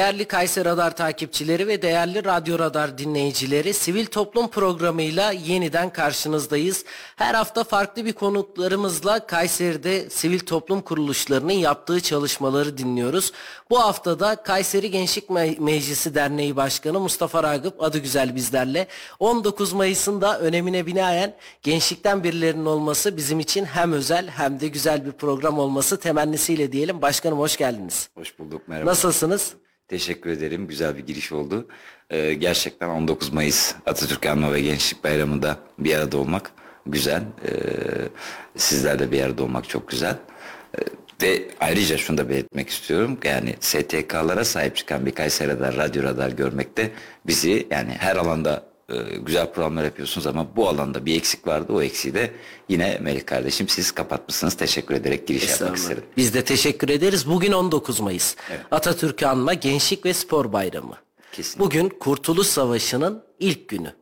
Değerli Kayser Radar takipçileri ve değerli Radyo Radar dinleyicileri Sivil Toplum programıyla yeniden karşınızdayız. Her hafta farklı bir konuklarımızla Kayseri'de sivil toplum kuruluşlarının yaptığı çalışmaları dinliyoruz. Bu haftada Kayseri Gençlik Me- Meclisi Derneği Başkanı Mustafa Ragıp adı güzel bizlerle. 19 Mayıs'ında önemine binaen gençlikten birilerinin olması bizim için hem özel hem de güzel bir program olması temennisiyle diyelim. Başkanım hoş geldiniz. Hoş bulduk merhaba. Nasılsınız? Teşekkür ederim. Güzel bir giriş oldu. Ee, gerçekten 19 Mayıs Atatürk Anma ve Gençlik Bayramı'nda bir arada olmak güzel. Ee, sizlerle bir arada olmak çok güzel. Ee, ve ayrıca şunu da belirtmek istiyorum. Yani STK'lara sahip çıkan bir Kayseri Radyo Radar görmekte bizi yani her alanda güzel programlar yapıyorsunuz ama bu alanda bir eksik vardı. O eksiği de yine Melih kardeşim siz kapatmışsınız. Teşekkür ederek giriş yapmak istedim. Biz de teşekkür ederiz. Bugün 19 Mayıs. Atatürk'ü anma Gençlik ve Spor Bayramı. Kesinlikle. Bugün Kurtuluş Savaşı'nın ilk günü.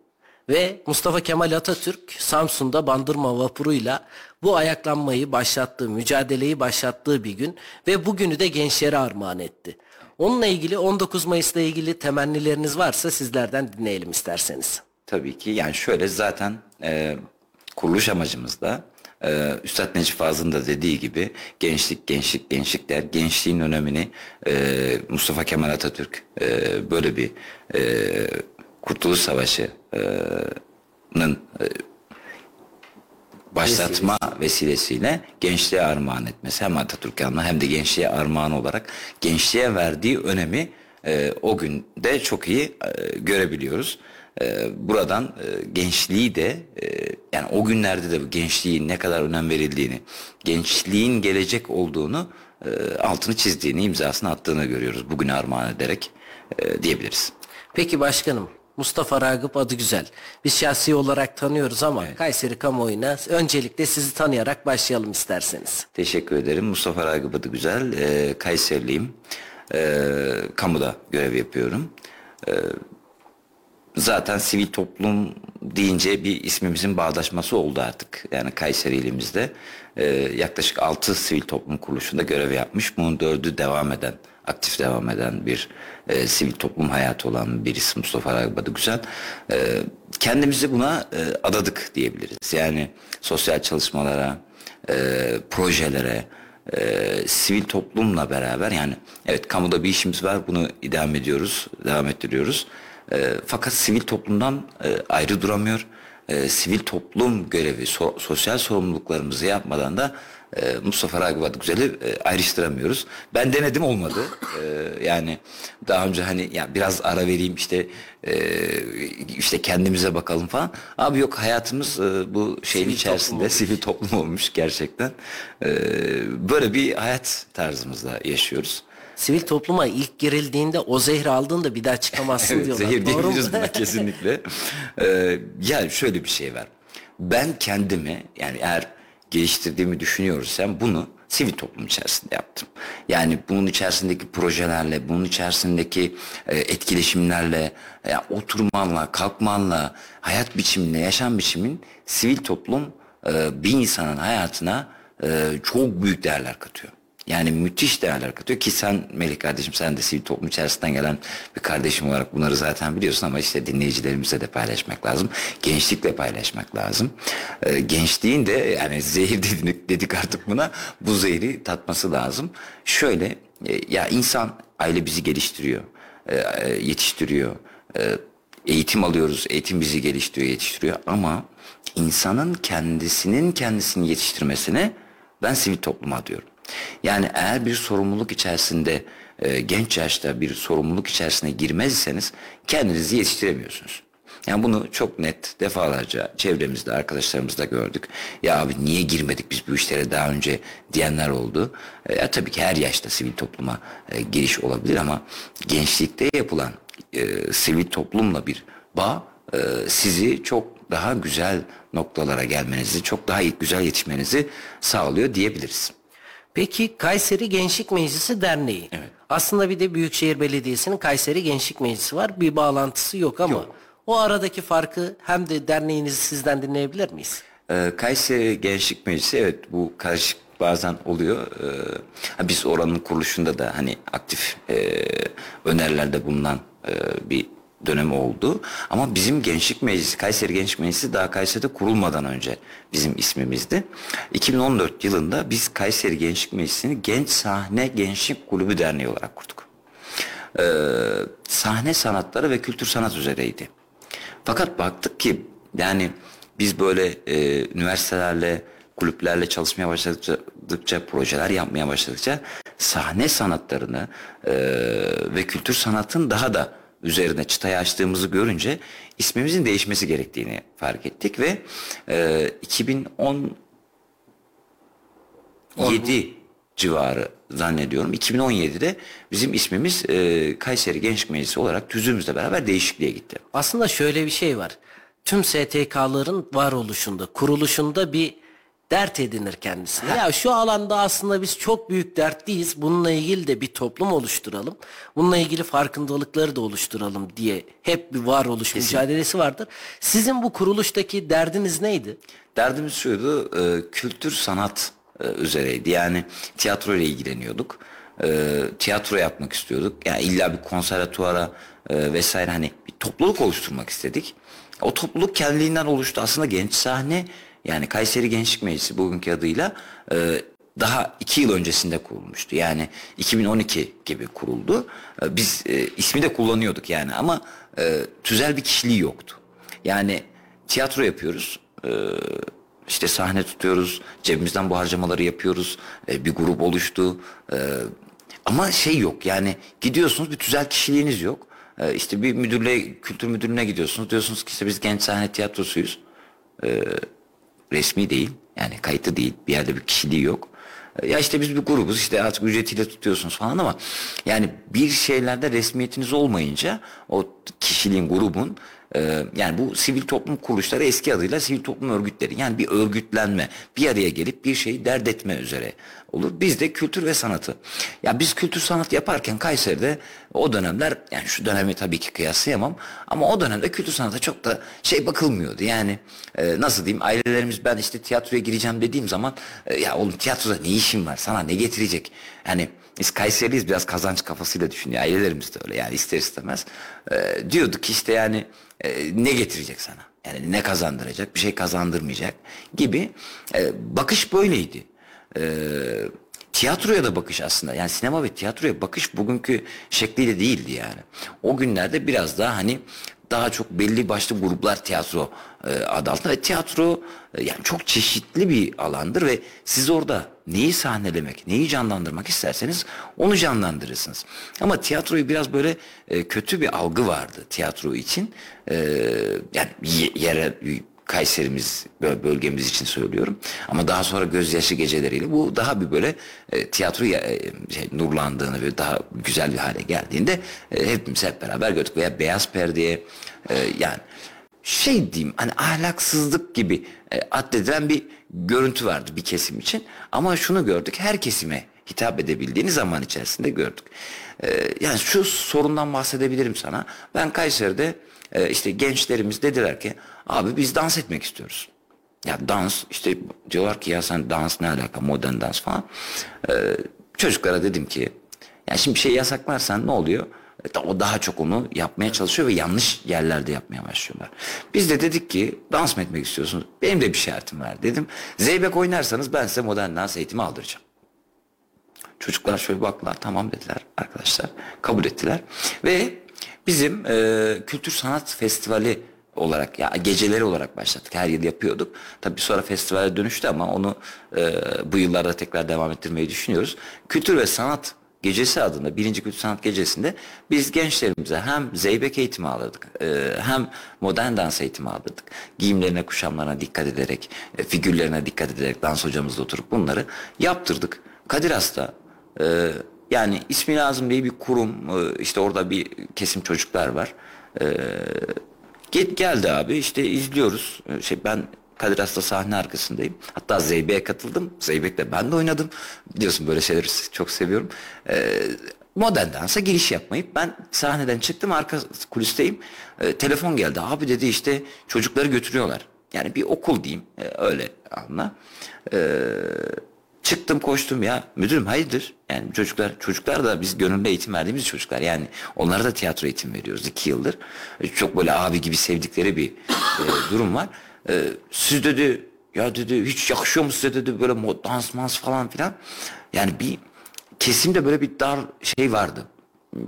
Ve Mustafa Kemal Atatürk Samsun'da bandırma vapuruyla bu ayaklanmayı başlattığı, mücadeleyi başlattığı bir gün ve bugünü de gençlere armağan etti. Onunla ilgili 19 Mayıs'la ilgili temennileriniz varsa sizlerden dinleyelim isterseniz. Tabii ki yani şöyle zaten e, kuruluş amacımız da e, Üstad Necip Fazıl'ın da dediği gibi gençlik gençlik gençlik der. Gençliğin önemini e, Mustafa Kemal Atatürk e, böyle bir e, Kurtuluş Savaşı'nın e, başlatma vesilesiyle gençliğe armağan etmesi hem Atatürk hem de gençliğe armağan olarak gençliğe verdiği önemi e, o günde çok iyi e, görebiliyoruz. E, buradan e, gençliği de e, yani o günlerde de gençliğin ne kadar önem verildiğini, gençliğin gelecek olduğunu e, altını çizdiğini, imzasını attığını görüyoruz bugüne armağan ederek e, diyebiliriz. Peki başkanım Mustafa Ragıp adı güzel. Biz şahsi olarak tanıyoruz ama Kayseri kamuoyuna öncelikle sizi tanıyarak başlayalım isterseniz. Teşekkür ederim. Mustafa Ragıp adı güzel. Ee, Kayseriliyim. Ee, kamuda görev yapıyorum. Ee, zaten sivil toplum deyince bir ismimizin bağdaşması oldu artık. Yani Kayseri ilimizde Ee, yaklaşık 6 sivil toplum kuruluşunda görev yapmış. Bunun dördü devam eden, aktif devam eden bir e, sivil toplum hayatı olan birisi Mustafa Ragıp adı güzel. Ee, kendimizi buna e, adadık diyebiliriz. Yani sosyal çalışmalara, e, projelere, e, sivil toplumla beraber yani evet kamuda bir işimiz var bunu idam ediyoruz, devam ettiriyoruz. E, fakat sivil toplumdan e, ayrı duramıyor. E, sivil toplum görevi, so- sosyal sorumluluklarımızı yapmadan da e, Mustafa Ragıp Adıgüzel'i e, ayrıştıramıyoruz. Ben denedim olmadı. E, yani daha önce hani ya biraz ara vereyim işte e, işte kendimize bakalım falan. Abi yok hayatımız e, bu şeyin Sivil içerisinde toplum sivil toplum olmuş gerçekten. E, böyle bir hayat tarzımızda yaşıyoruz. Sivil topluma ilk girildiğinde o zehri aldığında bir daha çıkamazsın Evet, diyorlar. zehir diyebiliriz buna kesinlikle. Ee, yani şöyle bir şey var. Ben kendimi yani eğer geliştirdiğimi düşünüyorsam bunu sivil toplum içerisinde yaptım. Yani bunun içerisindeki projelerle, bunun içerisindeki e, etkileşimlerle, e, oturmanla, kalkmanla, hayat biçimine, yaşam biçimin sivil toplum e, bir insanın hayatına e, çok büyük değerler katıyor. Yani müthiş değerler katıyor ki sen Melih kardeşim sen de sivil toplum içerisinden gelen bir kardeşim olarak bunları zaten biliyorsun ama işte dinleyicilerimizle de paylaşmak lazım. Gençlikle paylaşmak lazım. Ee, gençliğin de yani zehir dedik, dedik artık buna bu zehri tatması lazım. Şöyle e, ya insan aile bizi geliştiriyor, e, e, yetiştiriyor. E, eğitim alıyoruz, eğitim bizi geliştiriyor, yetiştiriyor ama insanın kendisinin kendisini yetiştirmesine ben sivil topluma diyorum. Yani eğer bir sorumluluk içerisinde e, genç yaşta bir sorumluluk içerisine girmez iseniz kendinizi yetiştiremiyorsunuz. Yani bunu çok net defalarca çevremizde arkadaşlarımızda gördük. Ya abi niye girmedik biz bu işlere daha önce diyenler oldu. E, tabii ki her yaşta sivil topluma e, giriş olabilir ama gençlikte yapılan e, sivil toplumla bir bağ e, sizi çok daha güzel noktalara gelmenizi, çok daha güzel yetişmenizi sağlıyor diyebiliriz. Peki Kayseri Gençlik Meclisi Derneği. Evet. Aslında bir de Büyükşehir Belediyesi'nin Kayseri Gençlik Meclisi var. Bir bağlantısı yok ama o aradaki farkı hem de derneğinizi sizden dinleyebilir miyiz? Ee, Kayseri Gençlik Meclisi evet bu karışık bazen oluyor. Ee, biz oranın kuruluşunda da hani aktif e, önerilerde bulunan e, bir dönemi oldu. Ama bizim Gençlik Meclisi, Kayseri Gençlik Meclisi daha Kayseri'de kurulmadan önce bizim ismimizdi. 2014 yılında biz Kayseri Gençlik Meclisi'ni Genç Sahne Gençlik Kulübü Derneği olarak kurduk. Ee, sahne sanatları ve kültür sanat üzereydi. Fakat baktık ki yani biz böyle e, üniversitelerle, kulüplerle çalışmaya başladıkça, projeler yapmaya başladıkça sahne sanatlarını e, ve kültür sanatın daha da üzerine çıtayı açtığımızı görünce ismimizin değişmesi gerektiğini fark ettik ve e, 2017 civarı zannediyorum. 2017'de bizim ismimiz e, Kayseri Gençlik Meclisi olarak tüzüğümüzle beraber değişikliğe gitti. Aslında şöyle bir şey var. Tüm STK'ların varoluşunda, kuruluşunda bir dert edinir kendisine. Ya şu alanda aslında biz çok büyük dertliyiz. Bununla ilgili de bir toplum oluşturalım. Bununla ilgili farkındalıkları da oluşturalım diye hep bir varoluş Kesinlikle. mücadelesi vardır. Sizin bu kuruluştaki derdiniz neydi? Derdimiz şuydu, e, kültür sanat e, üzereydi. Yani tiyatro ile ilgileniyorduk. E, tiyatro yapmak istiyorduk. Yani illa bir konservatuvara e, vesaire hani bir topluluk oluşturmak istedik. O topluluk kendiliğinden oluştu. Aslında genç sahne yani Kayseri Gençlik Meclisi bugünkü adıyla e, daha iki yıl öncesinde kurulmuştu. Yani 2012 gibi kuruldu. E, biz e, ismi de kullanıyorduk yani ama e, tüzel bir kişiliği yoktu. Yani tiyatro yapıyoruz. E, işte sahne tutuyoruz. Cebimizden bu harcamaları yapıyoruz. E, bir grup oluştu. E, ama şey yok yani gidiyorsunuz bir tüzel kişiliğiniz yok. E, işte bir müdürle kültür müdürlüğüne gidiyorsunuz. Diyorsunuz ki işte biz genç sahne tiyatrosuyuz. E, resmi değil. Yani kayıtlı değil. Bir yerde bir kişiliği yok. Ya işte biz bir grubuz işte artık ücretiyle tutuyorsunuz falan ama yani bir şeylerde resmiyetiniz olmayınca o kişiliğin grubun e, yani bu sivil toplum kuruluşları eski adıyla sivil toplum örgütleri yani bir örgütlenme bir araya gelip bir şeyi dert etme üzere olur. Biz de kültür ve sanatı. Ya biz kültür sanat yaparken Kayseri'de o dönemler yani şu dönemi tabii ki kıyaslayamam ama o dönemde kültür sanata çok da şey bakılmıyordu. Yani e, nasıl diyeyim ailelerimiz ben işte tiyatroya gireceğim dediğim zaman e, ya oğlum tiyatroda ne işin var sana ne getirecek? Yani biz Kayseri'yiz biraz kazanç kafasıyla düşünüyor. Ailelerimiz de öyle yani ister istemez. E, diyorduk işte yani e, ne getirecek sana? Yani ne kazandıracak? Bir şey kazandırmayacak gibi. E, bakış böyleydi. E, tiyatroya da bakış aslında. Yani sinema ve tiyatroya bakış bugünkü şekliyle değildi yani. O günlerde biraz daha hani daha çok belli başlı gruplar tiyatro e, adı altında ve tiyatro e, yani çok çeşitli bir alandır ve siz orada neyi sahnelemek, neyi canlandırmak isterseniz onu canlandırırsınız. Ama tiyatroyu biraz böyle e, kötü bir algı vardı tiyatro için. E, yani yere Kayserimiz bölgemiz için söylüyorum. Ama daha sonra gözyaşı geceleriyle bu daha bir böyle e, tiyatro e, şey, nurlandığını ve daha güzel bir hale geldiğinde e, hepimiz hep beraber gördük. Veya beyaz perdeye e, yani şey diyeyim hani ahlaksızlık gibi e, addedilen bir görüntü vardı bir kesim için. Ama şunu gördük her kesime hitap edebildiğini zaman içerisinde gördük. E, yani şu sorundan bahsedebilirim sana. Ben Kayseri'de e, işte gençlerimiz dediler ki abi biz dans etmek istiyoruz. Ya dans işte diyorlar ki ya sen dans ne alaka modern dans falan. E, çocuklara dedim ki yani şimdi bir şey yasaklarsan ne oluyor? E, o daha çok onu yapmaya çalışıyor ve yanlış yerlerde yapmaya başlıyorlar. Biz de dedik ki dans mı etmek istiyorsunuz? Benim de bir şartım var dedim. Zeybek oynarsanız ben size modern dans eğitimi aldıracağım. Çocuklar şöyle baktılar tamam dediler arkadaşlar kabul ettiler ve bizim e, kültür sanat festivali olarak ya geceleri olarak başladık. Her yıl yapıyorduk. Tabii sonra festivale dönüştü ama onu e, bu yıllarda tekrar devam ettirmeyi düşünüyoruz. Kültür ve sanat Gecesi adında birinci kültür sanat gecesinde biz gençlerimize hem zeybek eğitimi alırdık e, hem modern dans eğitimi alırdık. Giyimlerine kuşamlarına dikkat ederek e, figürlerine dikkat ederek dans hocamızla oturup bunları yaptırdık. Kadir Has'ta e, yani ismi lazım diye bir kurum e, işte orada bir kesim çocuklar var. E, Git geldi abi işte izliyoruz. E, şey ben Kadir Has'ta sahne arkasındayım. Hatta Zeybek'e katıldım. Zeybek'le ben de oynadım. Biliyorsun böyle şeyleri çok seviyorum. Ee, modern dansa giriş yapmayıp ben sahneden çıktım arka kulisteyim. Ee, telefon geldi. Abi dedi işte çocukları götürüyorlar. Yani bir okul diyeyim. Ee, öyle anla. Ee, Çıktım koştum ya müdürüm hayırdır? Yani çocuklar çocuklar da biz gönüllü eğitim verdiğimiz çocuklar. Yani onlara da tiyatro eğitim veriyoruz iki yıldır. E, Çok böyle abi gibi sevdikleri bir e, durum var. E, siz dedi ya dedi hiç yakışıyor mu size dedi böyle dans mans falan filan. Yani bir kesimde böyle bir dar şey vardı.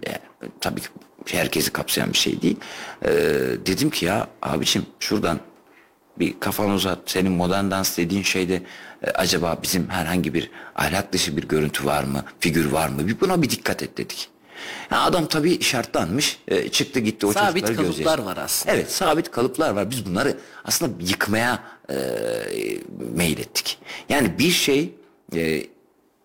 E, tabii ki herkesi kapsayan bir şey değil. E, dedim ki ya abiciğim şuradan bir kafanı uzat. Senin modern dans dediğin şeyde e, acaba bizim herhangi bir ahlak dışı bir görüntü var mı? Figür var mı? Bir buna bir dikkat et dedik. Ya adam tabii şartlanmış. e, çıktı gitti o Sabit çocukları kalıplar gözyaşı- var aslında. Evet sabit kalıplar var. Biz bunları aslında yıkmaya e, meylettik. Yani bir şey e,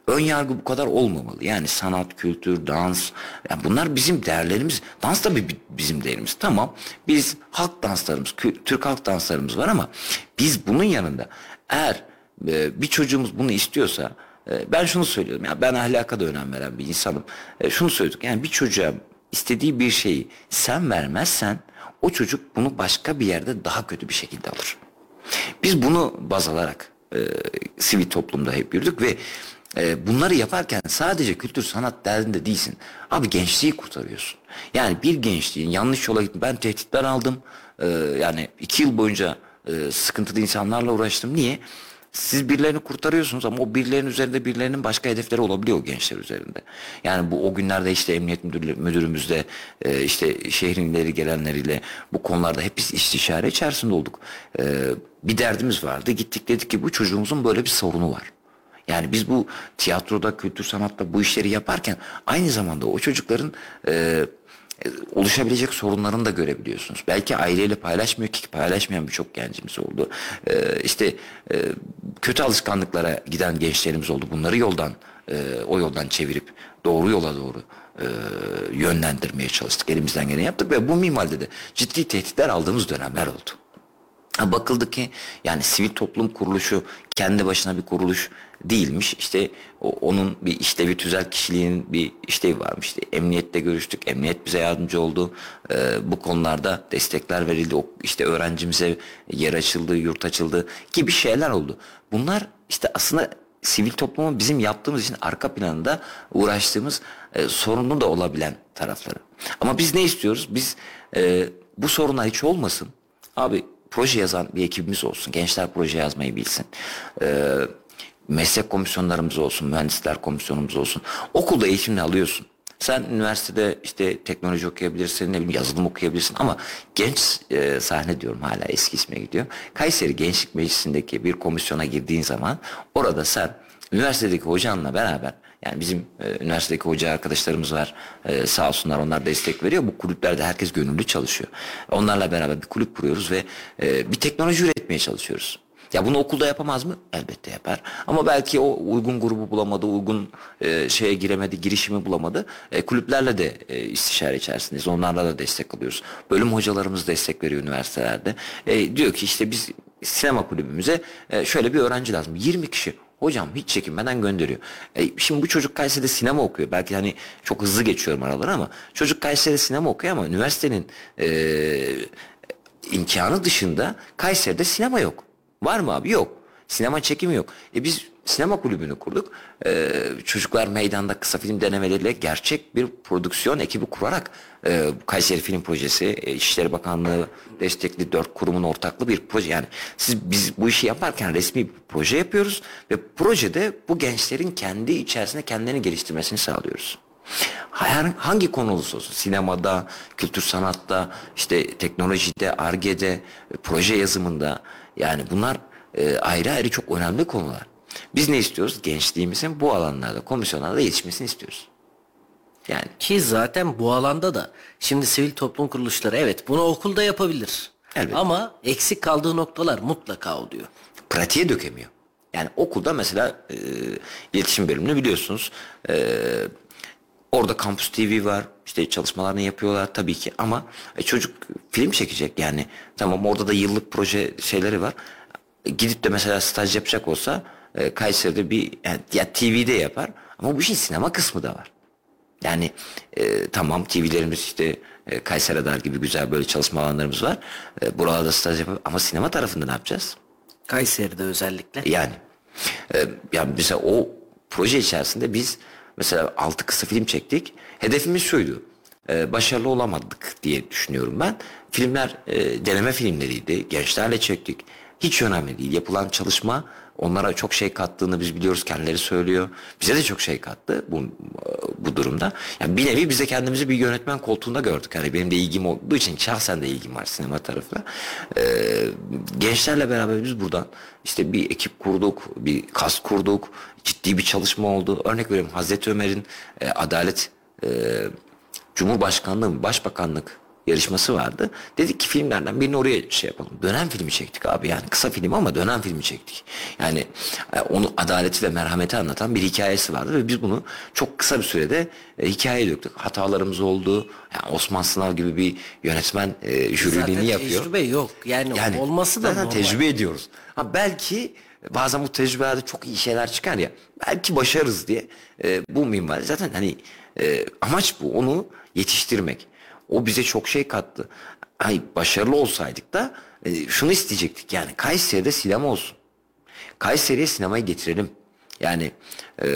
ön yargı bu kadar olmamalı. Yani sanat, kültür, dans yani bunlar bizim değerlerimiz. Dans da bizim değerimiz. Tamam biz halk danslarımız, Türk halk danslarımız var ama biz bunun yanında eğer e, bir çocuğumuz bunu istiyorsa e, ben şunu söylüyorum ya ben ahlaka da önem veren bir insanım. E, şunu söyledik yani bir çocuğa istediği bir şeyi sen vermezsen o çocuk bunu başka bir yerde daha kötü bir şekilde alır. Biz bunu baz alarak e, sivil toplumda hep yürüdük ve e, bunları yaparken sadece kültür sanat derdinde değilsin. Abi gençliği kurtarıyorsun. Yani bir gençliğin yanlış yola gittim. Ben tehditler aldım. E, yani iki yıl boyunca e, sıkıntılı insanlarla uğraştım. Niye? Siz birilerini kurtarıyorsunuz ama o birilerinin üzerinde birilerinin başka hedefleri olabiliyor o gençler üzerinde. Yani bu o günlerde işte emniyet müdürlü- müdürümüzle e, işte şehrin ileri gelenleriyle bu konularda hep biz istişare içerisinde olduk. E, bir derdimiz vardı. Gittik dedik ki bu çocuğumuzun böyle bir sorunu var. Yani biz bu tiyatroda, kültür sanatta bu işleri yaparken aynı zamanda o çocukların e, e, oluşabilecek sorunlarını da görebiliyorsunuz. Belki aileyle paylaşmıyor ki paylaşmayan birçok gencimiz oldu. E, işte e, kötü alışkanlıklara giden gençlerimiz oldu. Bunları yoldan e, o yoldan çevirip doğru yola doğru e, yönlendirmeye çalıştık. Elimizden geleni yaptık ve bu minvalde de ciddi tehditler aldığımız dönemler oldu. Bakıldı ki yani sivil toplum kuruluşu kendi başına bir kuruluş değilmiş. İşte o, onun bir işlevi tüzel kişiliğinin bir işlevi varmış. İşte emniyette görüştük. Emniyet bize yardımcı oldu. Ee, bu konularda destekler verildi. O, işte öğrencimize yer açıldı, yurt açıldı gibi şeyler oldu. Bunlar işte aslında sivil toplumun bizim yaptığımız için arka planında uğraştığımız e, sorunlu da olabilen tarafları. Ama biz ne istiyoruz? Biz e, bu sorunlar hiç olmasın. Abi proje yazan bir ekibimiz olsun. Gençler proje yazmayı bilsin. Ee, meslek komisyonlarımız olsun, mühendisler komisyonumuz olsun. Okulda eğitimini alıyorsun. Sen üniversitede işte teknoloji okuyabilirsin, ne bileyim yazılım okuyabilirsin ama genç e, sahne diyorum hala eski ismine gidiyor. Kayseri Gençlik Meclisi'ndeki bir komisyona girdiğin zaman orada sen üniversitedeki hocanla beraber yani bizim e, üniversitedeki hoca arkadaşlarımız var e, sağ olsunlar onlar destek veriyor. Bu kulüplerde herkes gönüllü çalışıyor. Onlarla beraber bir kulüp kuruyoruz ve e, bir teknoloji üretmeye çalışıyoruz. Ya bunu okulda yapamaz mı? Elbette yapar. Ama belki o uygun grubu bulamadı, uygun e, şeye giremedi, girişimi bulamadı. E, kulüplerle de e, istişare içerisindeyiz. Onlarla da destek alıyoruz. Bölüm hocalarımız destek veriyor üniversitelerde. E, diyor ki işte biz sinema kulübümüze e, şöyle bir öğrenci lazım. 20 kişi. Hocam hiç çekinmeden gönderiyor. E, şimdi bu çocuk Kayseri'de sinema okuyor. Belki hani çok hızlı geçiyorum araları ama çocuk Kayseri'de sinema okuyor ama üniversitenin e, imkanı dışında Kayseri'de sinema yok. Var mı abi? Yok. Sinema çekimi yok. E biz sinema kulübünü kurduk. E, çocuklar meydanda kısa film denemeleriyle gerçek bir prodüksiyon ekibi kurarak e, Kayseri Film Projesi, e, İçişleri Bakanlığı destekli dört kurumun ortaklı bir proje. Yani siz biz bu işi yaparken resmi bir proje yapıyoruz ve projede bu gençlerin kendi içerisinde kendilerini geliştirmesini sağlıyoruz. Her, hangi konu olursa olsun sinemada, kültür sanatta, işte teknolojide, argede, proje yazımında yani bunlar e, ayrı ayrı çok önemli konular. Biz ne istiyoruz? Gençliğimizin bu alanlarda, komisyonlarda yetişmesini istiyoruz. Yani Ki zaten bu alanda da şimdi sivil toplum kuruluşları evet bunu okulda yapabilir. Elbette. Ama eksik kaldığı noktalar mutlaka oluyor. pratiğe dökemiyor. Yani okulda mesela e, iletişim bölümünü biliyorsunuz. E, orada Campus TV var. İşte çalışmalarını yapıyorlar tabii ki ama e, çocuk film çekecek yani. Tamam orada da yıllık proje şeyleri var. E, gidip de mesela staj yapacak olsa e, Kayseri'de bir yani, ya TV'de yapar ama bu işin sinema kısmı da var. Yani e, tamam TV'lerimiz işte e, Kayseri Radar gibi güzel böyle çalışma alanlarımız var. E, buralarda staj yapıp ama sinema tarafında ne yapacağız? Kayseri'de özellikle. Yani Ee, yani mesela o proje içerisinde biz mesela altı kısa film çektik. Hedefimiz şuydu. Ee, başarılı olamadık diye düşünüyorum ben. Filmler e, deneme filmleriydi. Gençlerle çektik. Hiç önemli değil. Yapılan çalışma onlara çok şey kattığını biz biliyoruz. Kendileri söylüyor. Bize de çok şey kattı bu bu durumda. Yani bir nevi bize kendimizi bir yönetmen koltuğunda gördük. Hani benim de ilgim olduğu için şahsen de ilgim var sinema tarafına. Ee, gençlerle beraber biz buradan işte bir ekip kurduk, bir kas kurduk. Ciddi bir çalışma oldu. Örnek veriyorum Hazreti Ömer'in e, adalet e, Cumhurbaşkanlığı, Başbakanlık yarışması vardı. Dedik ki filmlerden birini oraya şey yapalım. Dönem filmi çektik abi yani kısa film ama dönem filmi çektik. Yani e, onu adaleti ve merhameti anlatan bir hikayesi vardı ve biz bunu çok kısa bir sürede e, hikayeye döktük. Hatalarımız oldu. Yani Osman Sınav gibi bir yönetmen e, jüriliğini yapıyor. tecrübe yok. Yani, yani olması da zaten normal. tecrübe ediyoruz. Ha belki bazen bu tecrübelerde çok iyi şeyler çıkar ya. Belki başarırız diye e, bu minval. Zaten hani e, amaç bu. Onu yetiştirmek. O bize çok şey kattı. Ay başarılı olsaydık da e, şunu isteyecektik. Yani Kayseri'de sinema olsun. Kayseri'ye sinemayı getirelim. Yani e,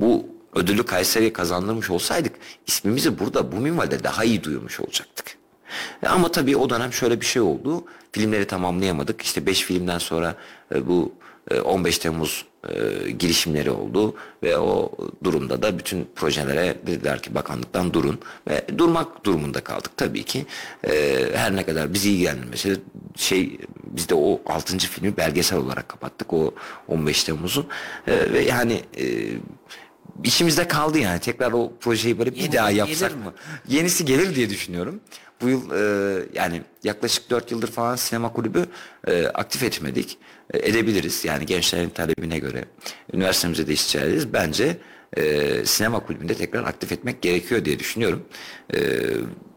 bu ödülü Kayseri'ye kazandırmış olsaydık ismimizi burada bu minvalde daha iyi duyurmuş olacaktık. E, ama tabii o dönem şöyle bir şey oldu. Filmleri tamamlayamadık. İşte 5 filmden sonra e, bu e, 15 Temmuz e, girişimleri oldu ve o durumda da bütün projelere dediler ki bakanlıktan durun ve durmak durumunda kaldık tabii ki. E, her ne kadar bizi ilgilendirmese şey biz de o 6. filmi belgesel olarak kapattık o 15 Temmuz'u e, ve yani e, işimizde kaldı yani tekrar o projeyi böyle bir Yeni daha yapsak mı? Yenisi gelir diye düşünüyorum. Bu yıl e, yani yaklaşık 4 yıldır falan sinema kulübü e, aktif etmedik. E, edebiliriz yani gençlerin talebine göre. Üniversitemize de isteyeceğiz. Bence e, sinema kulübünde tekrar aktif etmek gerekiyor diye düşünüyorum. E,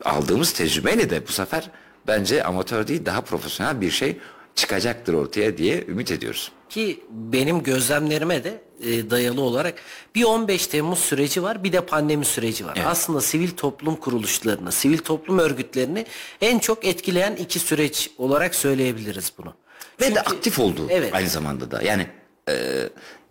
aldığımız tecrübeyle de bu sefer bence amatör değil daha profesyonel bir şey çıkacaktır ortaya diye ümit ediyoruz. Ki benim gözlemlerime de e, dayalı olarak bir 15 Temmuz süreci var bir de pandemi süreci var. Evet. Aslında sivil toplum kuruluşlarını, sivil toplum örgütlerini en çok etkileyen iki süreç olarak söyleyebiliriz bunu. Ve Çünkü- de aktif oldu Evet. aynı zamanda da. Yani e,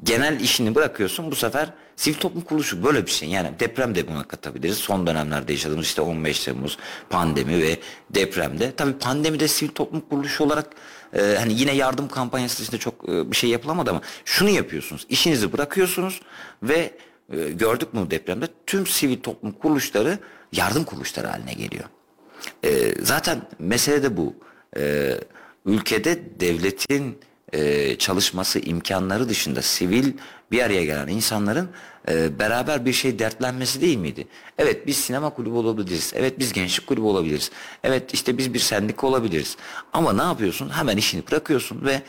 genel işini bırakıyorsun bu sefer sivil toplum kuruluşu böyle bir şey. Yani deprem de buna katabiliriz. Son dönemlerde yaşadığımız işte 15 Temmuz pandemi ve depremde. Tabii pandemide sivil toplum kuruluşu olarak e, hani yine yardım kampanyası dışında çok e, bir şey yapılamadı ama şunu yapıyorsunuz. İşinizi bırakıyorsunuz ve e, gördük mü depremde tüm sivil toplum kuruluşları yardım kuruluşları haline geliyor. E, zaten mesele de bu. E, ülkede devletin e, çalışması imkanları dışında sivil bir araya gelen insanların e, beraber bir şey dertlenmesi değil miydi? Evet biz sinema kulübü olabiliriz. Evet biz gençlik kulübü olabiliriz. Evet işte biz bir sendika olabiliriz. Ama ne yapıyorsun? Hemen işini bırakıyorsun ve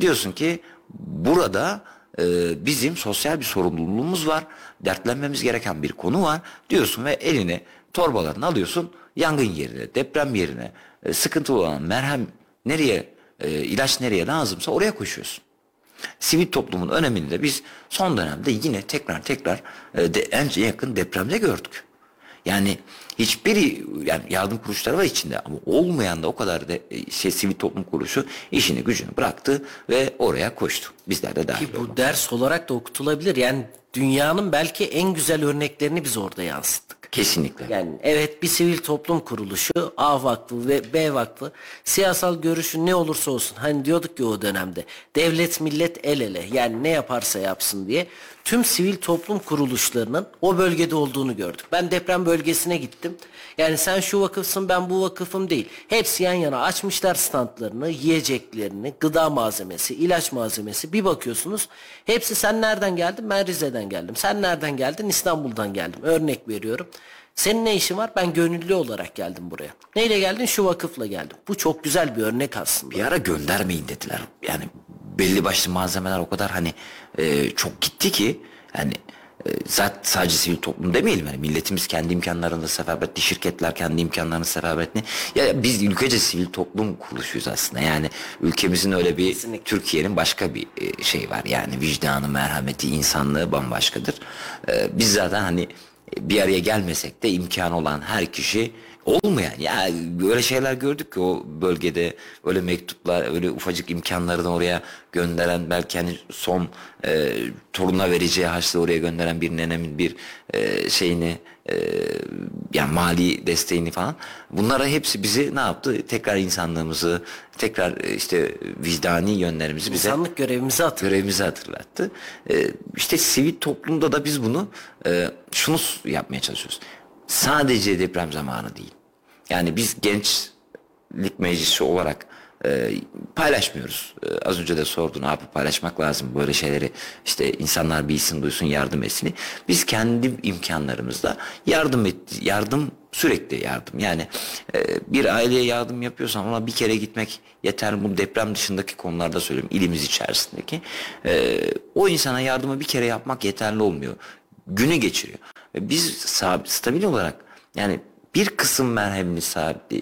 diyorsun ki burada e, bizim sosyal bir sorumluluğumuz var. Dertlenmemiz gereken bir konu var diyorsun ve eline torbalarını alıyorsun. Yangın yerine, deprem yerine, e, sıkıntılı olan merhem nereye, e, ilaç nereye lazımsa oraya koşuyorsun. Sivil toplumun önemini de biz son dönemde yine tekrar tekrar e, de, en yakın depremde gördük. Yani hiçbiri yani yardım kuruluşları var içinde ama olmayan da o kadar da e, şey sivil toplum kuruluşu işini gücünü bıraktı ve oraya koştu. Bizler de dahil Ki bu olduk. ders olarak da okutulabilir. Yani dünyanın belki en güzel örneklerini biz orada yansıttık. Kesinlikle. Yani evet bir sivil toplum kuruluşu A vakfı ve B vakfı siyasal görüşün ne olursa olsun hani diyorduk ki o dönemde devlet millet el ele yani ne yaparsa yapsın diye tüm sivil toplum kuruluşlarının o bölgede olduğunu gördük. Ben deprem bölgesine gittim. Yani sen şu vakıfsın ben bu vakıfım değil. Hepsi yan yana açmışlar standlarını, yiyeceklerini, gıda malzemesi, ilaç malzemesi. Bir bakıyorsunuz hepsi sen nereden geldin? Ben Rize'den geldim. Sen nereden geldin? İstanbul'dan geldim. Örnek veriyorum. Senin ne işin var? Ben gönüllü olarak geldim buraya. Neyle geldin? Şu vakıfla geldim. Bu çok güzel bir örnek aslında. Bir ara göndermeyin dediler. Yani belli başlı malzemeler o kadar hani e, çok gitti ki yani e, zaten sadece sivil toplum demeyelim yani milletimiz kendi imkanlarında seferberliği, şirketler kendi imkanlarını seferberliği. Ya biz ülkece sivil toplum kuruluşuyuz aslında. Yani ülkemizin öyle bir Kesinlikle. Türkiye'nin başka bir e, şey var. Yani vicdanı, merhameti, insanlığı bambaşkadır. E, biz zaten hani bir araya gelmesek de imkanı olan her kişi olmayan ya böyle şeyler gördük ki o bölgede öyle mektuplar öyle ufacık imkanlardan oraya gönderen belki hani son e, toruna vereceği haçlı oraya gönderen bir nenemin bir e, şeyini e, yani mali desteğini falan bunlara hepsi bizi ne yaptı tekrar insanlığımızı tekrar e, işte vicdani yönlerimizi bize İnsanlık görevimizi hatırlattı. görevimizi hatırlattı. E, işte sivil toplumda da biz bunu e, şunu yapmaya çalışıyoruz. Sadece deprem zamanı değil. Yani biz gençlik meclisi olarak e, paylaşmıyoruz. E, az önce de sordun abi paylaşmak lazım böyle şeyleri. İşte insanlar bilsin duysun yardım etsin. Biz kendi imkanlarımızla yardım et, yardım sürekli yardım. Yani e, bir aileye yardım yapıyorsan ona bir kere gitmek yeter. Bu deprem dışındaki konularda söylüyorum. ilimiz içerisindeki. E, o insana yardımı bir kere yapmak yeterli olmuyor. Günü geçiriyor. Ve biz stabil olarak yani bir kısım merhemini sahip, e,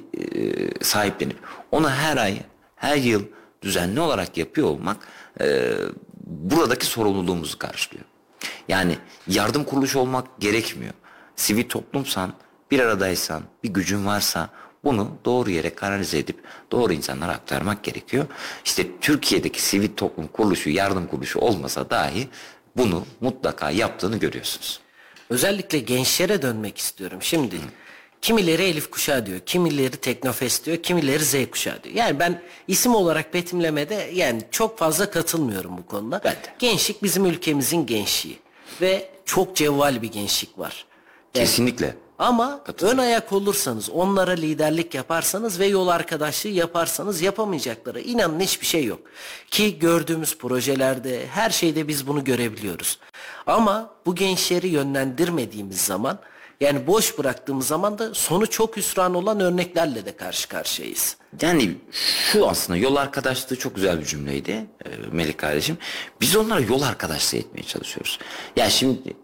sahiplenip onu her ay, her yıl düzenli olarak yapıyor olmak e, buradaki sorumluluğumuzu karşılıyor. Yani yardım kuruluşu olmak gerekmiyor. Sivil toplumsan, bir aradaysan, bir gücün varsa bunu doğru yere kanalize edip doğru insanlara aktarmak gerekiyor. İşte Türkiye'deki sivil toplum kuruluşu, yardım kuruluşu olmasa dahi bunu mutlaka yaptığını görüyorsunuz. Özellikle gençlere dönmek istiyorum. Şimdi kimileri Elif kuşağı diyor, kimileri Teknofest diyor, kimileri Z kuşağı diyor. Yani ben isim olarak betimlemede yani çok fazla katılmıyorum bu konuda. Ben de. Gençlik bizim ülkemizin gençliği ve çok cevval bir gençlik var. Yani Kesinlikle. Ama ön ayak olursanız, onlara liderlik yaparsanız ve yol arkadaşlığı yaparsanız yapamayacakları inanın hiçbir şey yok. Ki gördüğümüz projelerde, her şeyde biz bunu görebiliyoruz. Ama bu gençleri yönlendirmediğimiz zaman, yani boş bıraktığımız zaman da sonu çok hüsran olan örneklerle de karşı karşıyayız. Yani şu aslında yol arkadaşlığı çok güzel bir cümleydi e, Melik kardeşim. Biz onlara yol arkadaşlığı etmeye çalışıyoruz. Ya şimdi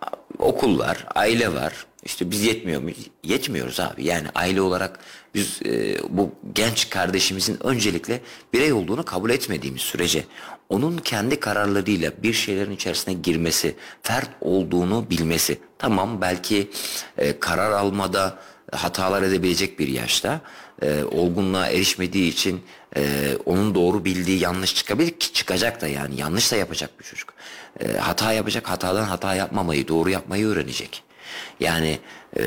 a, okul var, aile var. İşte biz yetmiyor muyuz? Yetmiyoruz abi. Yani aile olarak biz e, bu genç kardeşimizin öncelikle birey olduğunu kabul etmediğimiz sürece onun kendi kararlarıyla bir şeylerin içerisine girmesi, fert olduğunu bilmesi. Tamam belki e, karar almada hatalar edebilecek bir yaşta e, olgunluğa erişmediği için e, onun doğru bildiği yanlış çıkabilir ki çıkacak da yani yanlış da yapacak bir çocuk. E, hata yapacak hatadan hata yapmamayı doğru yapmayı öğrenecek. Yani e,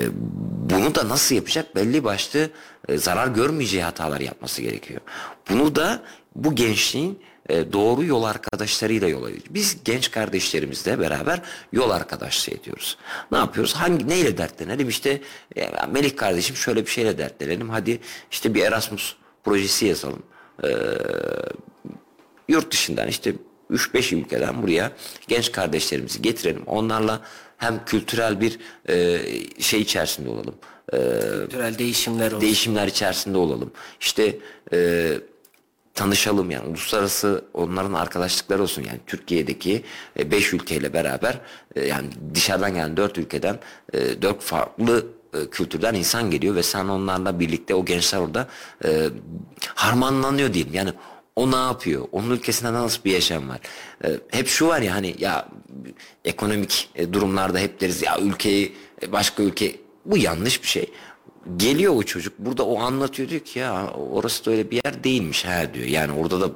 bunu da nasıl yapacak belli başlı e, zarar görmeyeceği hatalar yapması gerekiyor. Bunu da bu gençliğin e, doğru yol arkadaşlarıyla yola Biz genç kardeşlerimizle beraber yol arkadaşlığı ediyoruz. Ne yapıyoruz? Hangi neyle dertlenelim? İşte e, Melik kardeşim şöyle bir şeyle dertlenelim. Hadi işte bir Erasmus projesi yazalım. E, yurt dışından işte 3-5 ülkeden buraya genç kardeşlerimizi getirelim. Onlarla hem kültürel bir e, şey içerisinde olalım. E, Kültürel değişimler olsun. değişimler içerisinde olalım. İşte e, tanışalım yani uluslararası onların arkadaşlıkları olsun yani Türkiye'deki 5 ülkeyle beraber e, yani dışarıdan gelen 4 ülkeden 4 farklı e, kültürden insan geliyor ve sen onlarla birlikte o gençler orada e, harmanlanıyor diyeyim. Yani o ne yapıyor? Onun ülkesinde nasıl bir yaşam var? E, hep şu var ya hani ya ekonomik e, durumlarda hep deriz ya ülkeyi e, başka ülke bu yanlış bir şey. Geliyor o çocuk burada o anlatıyor diyor ki ya orası da öyle bir yer değilmiş ha diyor. Yani orada da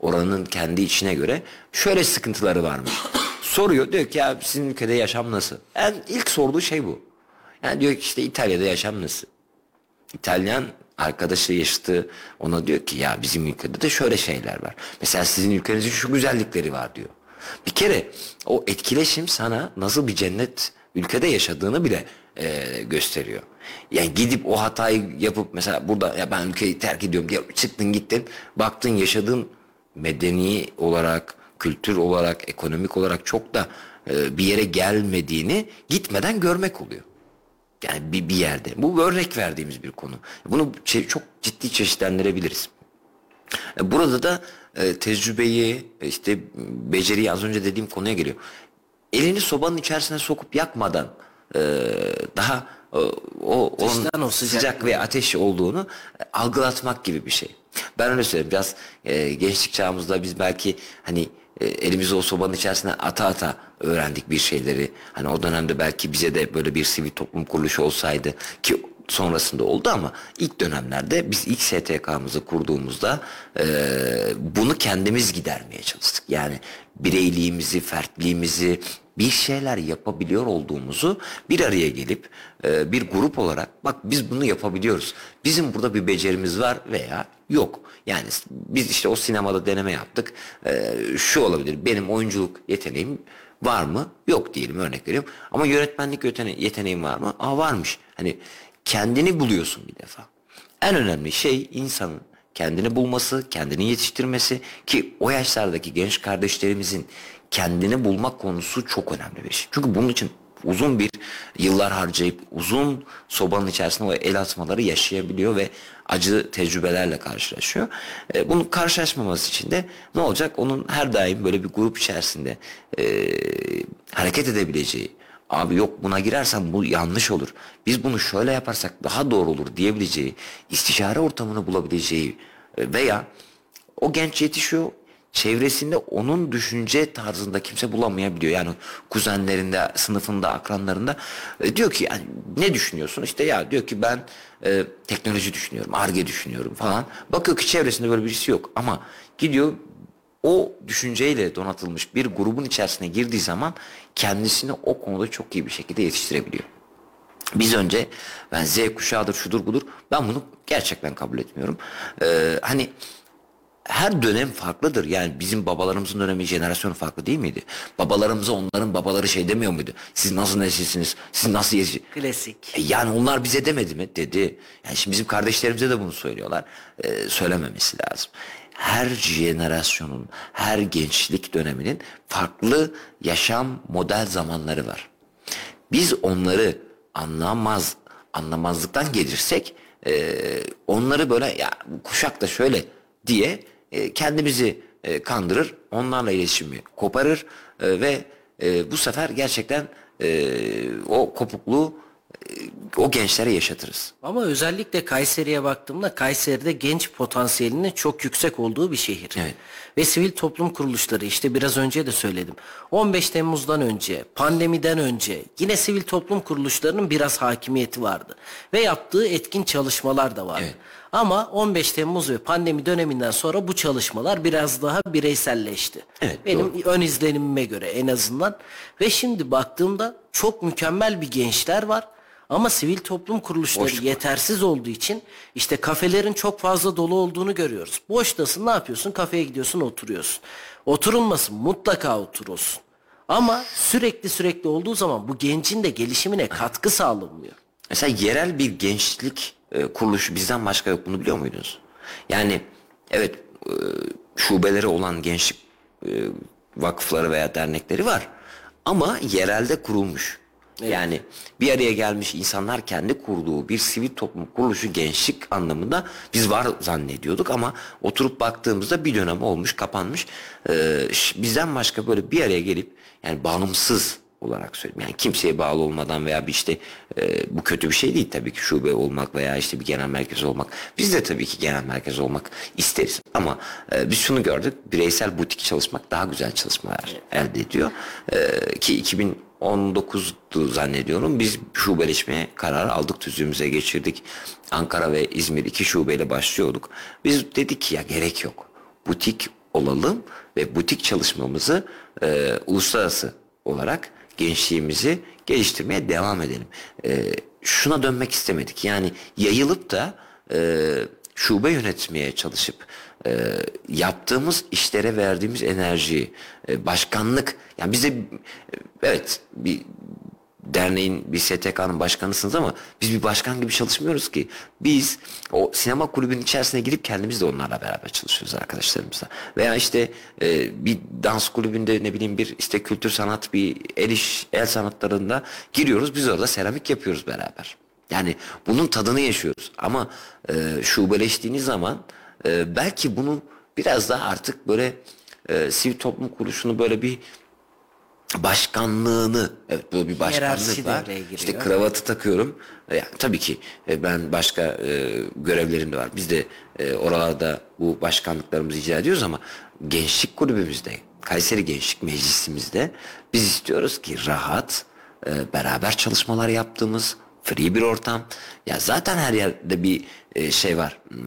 oranın kendi içine göre şöyle sıkıntıları varmış. Soruyor diyor ki ya sizin ülkede yaşam nasıl? Yani ilk sorduğu şey bu. Yani diyor ki işte İtalya'da yaşam nasıl? İtalyan arkadaşı yaşıtı ona diyor ki ya bizim ülkede de şöyle şeyler var. Mesela sizin ülkenizin şu güzellikleri var diyor. Bir kere o etkileşim sana nasıl bir cennet ülkede yaşadığını bile e, gösteriyor. Yani gidip o hatayı yapıp mesela burada ya ben ülkeyi terk ediyorum diye çıktın gittin baktın yaşadığın medeni olarak kültür olarak ekonomik olarak çok da e, bir yere gelmediğini gitmeden görmek oluyor. Yani bir, bir yerde. Bu örnek verdiğimiz bir konu. Bunu çok ciddi çeşitlendirebiliriz. E, Burada da e, tecrübeyi, e, işte beceriyi az önce dediğim konuya geliyor. Elini sobanın içerisine sokup yakmadan daha o onun o sıcak- sıcak ve ateş olduğunu algılatmak gibi bir şey. Ben öyle söyleyeyim. Biraz e, gençlik çağımızda biz belki hani e, elimizi o sobanın içerisine ata ata öğrendik bir şeyleri. Hani o dönemde belki bize de böyle bir sivil toplum kuruluşu olsaydı ki sonrasında oldu ama ilk dönemlerde biz ilk STK'mızı kurduğumuzda e, bunu kendimiz gidermeye çalıştık. Yani bireyliğimizi, fertliğimizi, bir şeyler yapabiliyor olduğumuzu bir araya gelip e, bir grup olarak bak biz bunu yapabiliyoruz. Bizim burada bir becerimiz var veya yok. Yani biz işte o sinemada deneme yaptık. E, şu olabilir benim oyunculuk yeteneğim var mı? Yok diyelim örnek veriyorum. Ama yönetmenlik yetene yeteneğim var mı? Aa varmış. Hani kendini buluyorsun bir defa. En önemli şey insanın kendini bulması, kendini yetiştirmesi ki o yaşlardaki genç kardeşlerimizin kendini bulmak konusu çok önemli bir şey. Çünkü bunun için uzun bir yıllar harcayıp uzun sobanın içerisinde o el atmaları yaşayabiliyor ve acı tecrübelerle karşılaşıyor. E, bunun karşılaşmaması için de ne olacak? Onun her daim böyle bir grup içerisinde e, hareket edebileceği, abi yok buna girersen bu yanlış olur. Biz bunu şöyle yaparsak daha doğru olur diyebileceği, istişare ortamını bulabileceği e, veya o genç yetişiyor çevresinde onun düşünce tarzında kimse bulamayabiliyor. Yani kuzenlerinde, sınıfında, akranlarında e, diyor ki yani ne düşünüyorsun? İşte ya diyor ki ben e, teknoloji düşünüyorum, arge düşünüyorum falan. Bakıyor ki çevresinde böyle birisi yok ama gidiyor o düşünceyle donatılmış bir grubun içerisine girdiği zaman kendisini o konuda çok iyi bir şekilde yetiştirebiliyor. Biz önce ben Z kuşağıdır şudur budur ben bunu gerçekten kabul etmiyorum. Ee, hani her dönem farklıdır. Yani bizim babalarımızın dönemi jenerasyonu farklı değil miydi? Babalarımıza onların babaları şey demiyor muydu? Siz nasıl nesilsiniz? Siz nasıl yetiş... Klasik. E yani onlar bize demedi mi? Dedi. Yani şimdi bizim kardeşlerimize de bunu söylüyorlar. Ee, söylememesi lazım. Her jenerasyonun, her gençlik döneminin farklı yaşam model zamanları var. Biz onları anlamaz, anlamazlıktan gelirsek e, onları böyle ya kuşak da şöyle diye e, kendimizi e, kandırır, onlarla iletişimi koparır e, ve e, bu sefer gerçekten e, o kopukluğu e, o gençlere yaşatırız. Ama özellikle Kayseri'ye baktığımda Kayseri'de genç potansiyelinin çok yüksek olduğu bir şehir. Evet. Ve sivil toplum kuruluşları işte biraz önce de söyledim. 15 Temmuz'dan önce, pandemiden önce yine sivil toplum kuruluşlarının biraz hakimiyeti vardı. Ve yaptığı etkin çalışmalar da vardı. Evet. Ama 15 Temmuz ve pandemi döneminden sonra bu çalışmalar biraz daha bireyselleşti. Evet, Benim ön izlenimime göre en azından. Ve şimdi baktığımda çok mükemmel bir gençler var. Ama sivil toplum kuruluşları Boşluk yetersiz olduğu için işte kafelerin çok fazla dolu olduğunu görüyoruz. Boştasın ne yapıyorsun? Kafeye gidiyorsun oturuyorsun. Oturulmasın mutlaka oturulsun. Ama sürekli sürekli olduğu zaman bu gencin de gelişimine katkı sağlanmıyor. Mesela yerel bir gençlik e, kuruluşu bizden başka yok bunu biliyor muydunuz? Yani evet e, şubeleri olan gençlik e, vakıfları veya dernekleri var ama yerelde kurulmuş. Yani bir araya gelmiş insanlar kendi kurduğu bir sivil toplum kuruluşu gençlik anlamında biz var zannediyorduk ama oturup baktığımızda bir dönem olmuş kapanmış. Ee, bizden başka böyle bir araya gelip yani bağımsız olarak söyleyeyim. Yani kimseye bağlı olmadan veya bir işte e, bu kötü bir şey değil tabii ki şube olmak veya işte bir genel merkez olmak. Biz de tabii ki genel merkez olmak isteriz. Ama e, biz şunu gördük. Bireysel butik çalışmak daha güzel çalışmalar elde ediyor. E, ki 2019'du zannediyorum. Biz şubeleşmeye karar aldık. Tüzüğümüze geçirdik. Ankara ve İzmir iki şubeyle başlıyorduk. Biz dedik ki ya gerek yok. Butik olalım ve butik çalışmamızı e, uluslararası olarak gençliğimizi geliştirmeye devam edelim. Ee, şuna dönmek istemedik. Yani yayılıp da e, şube yönetmeye çalışıp e, yaptığımız işlere verdiğimiz enerjiyi, e, başkanlık, yani bize e, evet bir derneğin bir STK'nın başkanısınız ama biz bir başkan gibi çalışmıyoruz ki. Biz o sinema kulübünün içerisine girip kendimiz de onlarla beraber çalışıyoruz arkadaşlarımızla. Veya işte e, bir dans kulübünde ne bileyim bir işte kültür sanat bir el iş el sanatlarında giriyoruz. Biz orada seramik yapıyoruz beraber. Yani bunun tadını yaşıyoruz. Ama e, şubeleştiğiniz zaman e, belki bunu biraz daha artık böyle e, sivil toplum kuruluşunu böyle bir başkanlığını evet böyle bir başkanlık var. İşte kravatı takıyorum. E, Yani tabii ki e, ben başka e, görevlerim de var. Biz de e, oralarda bu başkanlıklarımızı icra ediyoruz ama gençlik kulübümüzde, Kayseri Gençlik Meclisimizde biz istiyoruz ki rahat, e, beraber çalışmalar yaptığımız, free bir ortam. Ya zaten her yerde bir e, şey var. Hmm,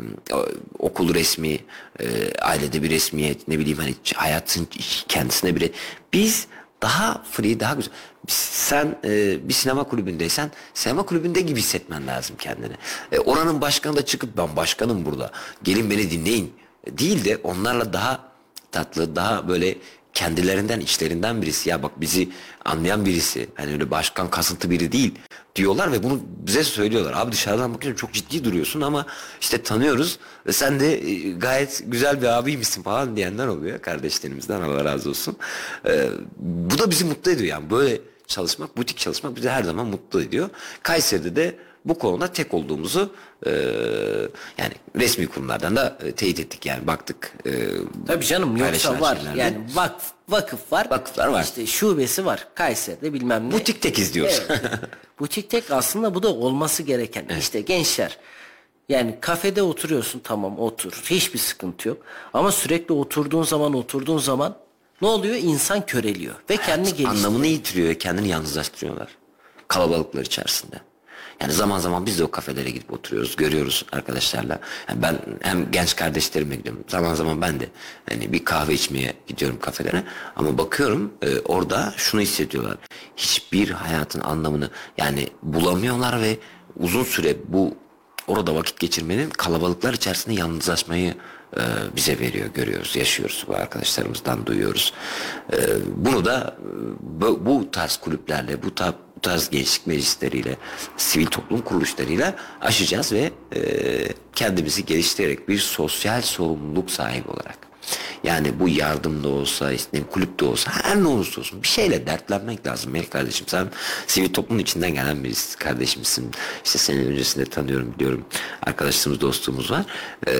okul resmi, e, ailede bir resmiyet, ne bileyim hani hayatın kendisine bir biz daha free, daha güzel. Sen e, bir sinema kulübündeysen sinema kulübünde gibi hissetmen lazım kendini. E, oranın başkanı da çıkıp ben başkanım burada. Gelin beni dinleyin. E, değil de onlarla daha tatlı, daha böyle kendilerinden, içlerinden birisi. Ya bak bizi anlayan birisi. Hani öyle başkan kasıntı biri değil diyorlar ve bunu bize söylüyorlar. Abi dışarıdan bakınca çok ciddi duruyorsun ama işte tanıyoruz ve sen de e, gayet güzel bir abiymişsin falan diyenler oluyor kardeşlerimizden Allah razı olsun. Ee, bu da bizi mutlu ediyor yani böyle çalışmak, butik çalışmak bizi her zaman mutlu ediyor. Kayseri'de de bu konuda tek olduğumuzu e, yani resmi kurumlardan da e, teyit ettik yani baktık. E, Tabii canım yoksa var şeylerde. yani vakıf, vakıf var. Vakıflar var. İşte şubesi var Kayseri'de bilmem ne. Butik tek izliyoruz. Evet. Butik tek aslında bu da olması gereken. Evet. İşte gençler yani kafede oturuyorsun tamam otur hiçbir sıkıntı yok. Ama sürekli oturduğun zaman oturduğun zaman ne oluyor? İnsan köreliyor ve kendini geliştiriyor. Anlamını yitiriyor kendini yalnızlaştırıyorlar. Kalabalıklar içerisinde. Yani zaman zaman biz de o kafelere gidip oturuyoruz, görüyoruz arkadaşlarla. Yani ben hem genç kardeşlerimle gidiyorum. Zaman zaman ben de hani bir kahve içmeye gidiyorum kafelere. Ama bakıyorum e, orada şunu hissediyorlar. Hiçbir hayatın anlamını yani bulamıyorlar ve uzun süre bu orada vakit geçirmenin kalabalıklar içerisinde yalnızlaşmayı e, bize veriyor, görüyoruz, yaşıyoruz bu arkadaşlarımızdan duyuyoruz. E, bunu da e, bu, bu tarz kulüplerle, bu, ta, bu tarz gençlik meclisleriyle, sivil toplum kuruluşlarıyla aşacağız ve e, kendimizi geliştirerek bir sosyal sorumluluk sahibi olarak yani bu yardım da olsa, işte kulüp de olsa her ne olursa olsun bir şeyle dertlenmek lazım Melih kardeşim. Sen sivil toplumun içinden gelen bir kardeşimsin. İşte senin öncesinde tanıyorum biliyorum. Arkadaşlığımız, dostluğumuz var. Ee,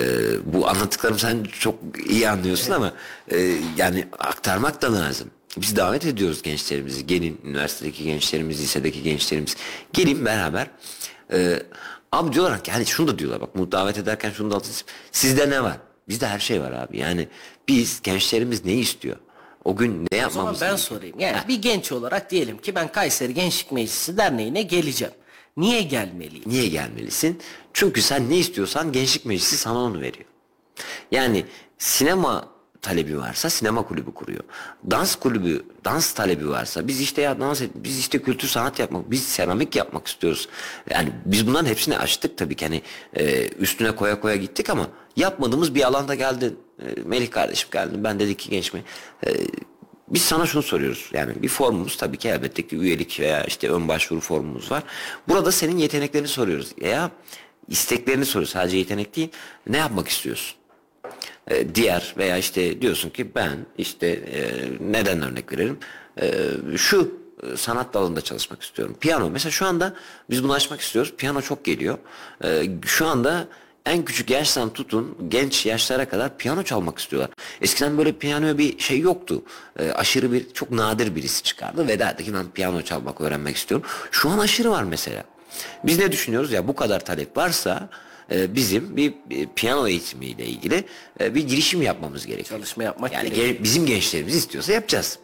bu anlattıklarım sen çok iyi anlıyorsun ama e, yani aktarmak da lazım. Biz davet ediyoruz gençlerimizi. Gelin üniversitedeki gençlerimiz, lisedeki gençlerimiz. Gelin beraber. Ee, abi diyorlar ki hani şunu da diyorlar bak davet ederken şunu da altın Sizde ne var? Bizde her şey var abi. Yani biz gençlerimiz ne istiyor? O gün ne yapmamız O zaman ben sorayım. Yani ha. bir genç olarak diyelim ki ben Kayseri Gençlik Meclisi Derneği'ne geleceğim. Niye gelmeliyim? Niye gelmelisin? Çünkü sen ne istiyorsan Gençlik Meclisi sana onu veriyor. Yani sinema talebi varsa sinema kulübü kuruyor. Dans kulübü, dans talebi varsa biz işte ya dans et, biz işte kültür sanat yapmak, biz seramik yapmak istiyoruz. Yani biz bunların hepsini açtık tabii ki hani e, üstüne koya koya gittik ama yapmadığımız bir alanda geldi. E, Melih kardeşim geldi. Ben dedik ki genç mi? E, biz sana şunu soruyoruz. Yani bir formumuz tabii ki elbette ki üyelik veya işte ön başvuru formumuz var. Burada senin yeteneklerini soruyoruz. Veya isteklerini soruyoruz. Sadece yetenek değil. Ne yapmak istiyorsun? E, diğer veya işte diyorsun ki ben işte e, neden örnek verelim e, şu e, sanat dalında çalışmak istiyorum. Piyano mesela şu anda biz bunu açmak istiyoruz. Piyano çok geliyor. Şu anda en küçük yaştan tutun genç yaşlara kadar piyano çalmak istiyorlar. Eskiden böyle piyanoya bir şey yoktu. E, aşırı bir çok nadir birisi çıkardı ve derdi ki ben piyano çalmak öğrenmek istiyorum. Şu an aşırı var mesela. Biz ne düşünüyoruz ya bu kadar talep varsa bizim bir piyano eğitimiyle ilgili e, bir girişim yapmamız gerekiyor. Çalışma yapmak yani gerekiyor. bizim gençlerimiz istiyorsa yapacağız.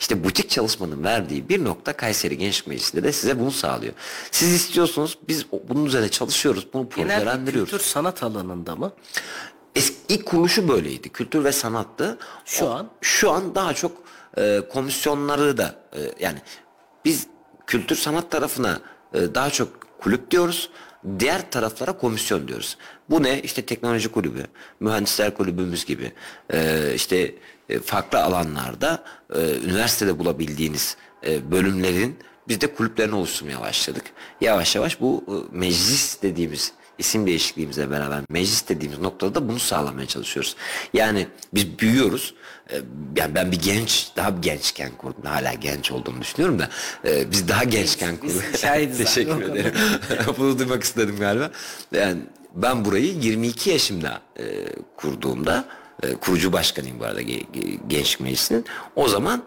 İşte butik çalışmanın verdiği bir nokta Kayseri Gençlik Meclisi'nde de size bunu sağlıyor. Siz istiyorsunuz, biz bunun üzerine çalışıyoruz, bunu projelendiriyoruz. kültür sanat alanında mı? Eski ilk kuruluşu böyleydi. Kültür ve sanattı. Şu o, an? Şu an daha çok e, komisyonları da e, yani biz kültür sanat tarafına e, daha çok kulüp diyoruz. Diğer taraflara komisyon diyoruz. Bu ne? İşte teknoloji kulübü, mühendisler kulübümüz gibi. Ee, işte e, farklı alanlarda e, üniversitede bulabildiğiniz e, bölümlerin biz de kulüplerini oluşturmaya başladık. Yavaş yavaş bu e, meclis dediğimiz isim değişikliğimizle beraber meclis dediğimiz noktada da bunu sağlamaya çalışıyoruz. Yani biz büyüyoruz. Ee, yani ben bir genç, daha bir gençken kurdum. Hala genç olduğumu düşünüyorum da. E, biz daha gençken kurduk. Teşekkür ederim. bunu duymak istedim galiba. Yani ben burayı 22 yaşımda e, kurduğumda e, kurucu başkanıyım bu arada Gençlik Meclisi'nin. O zaman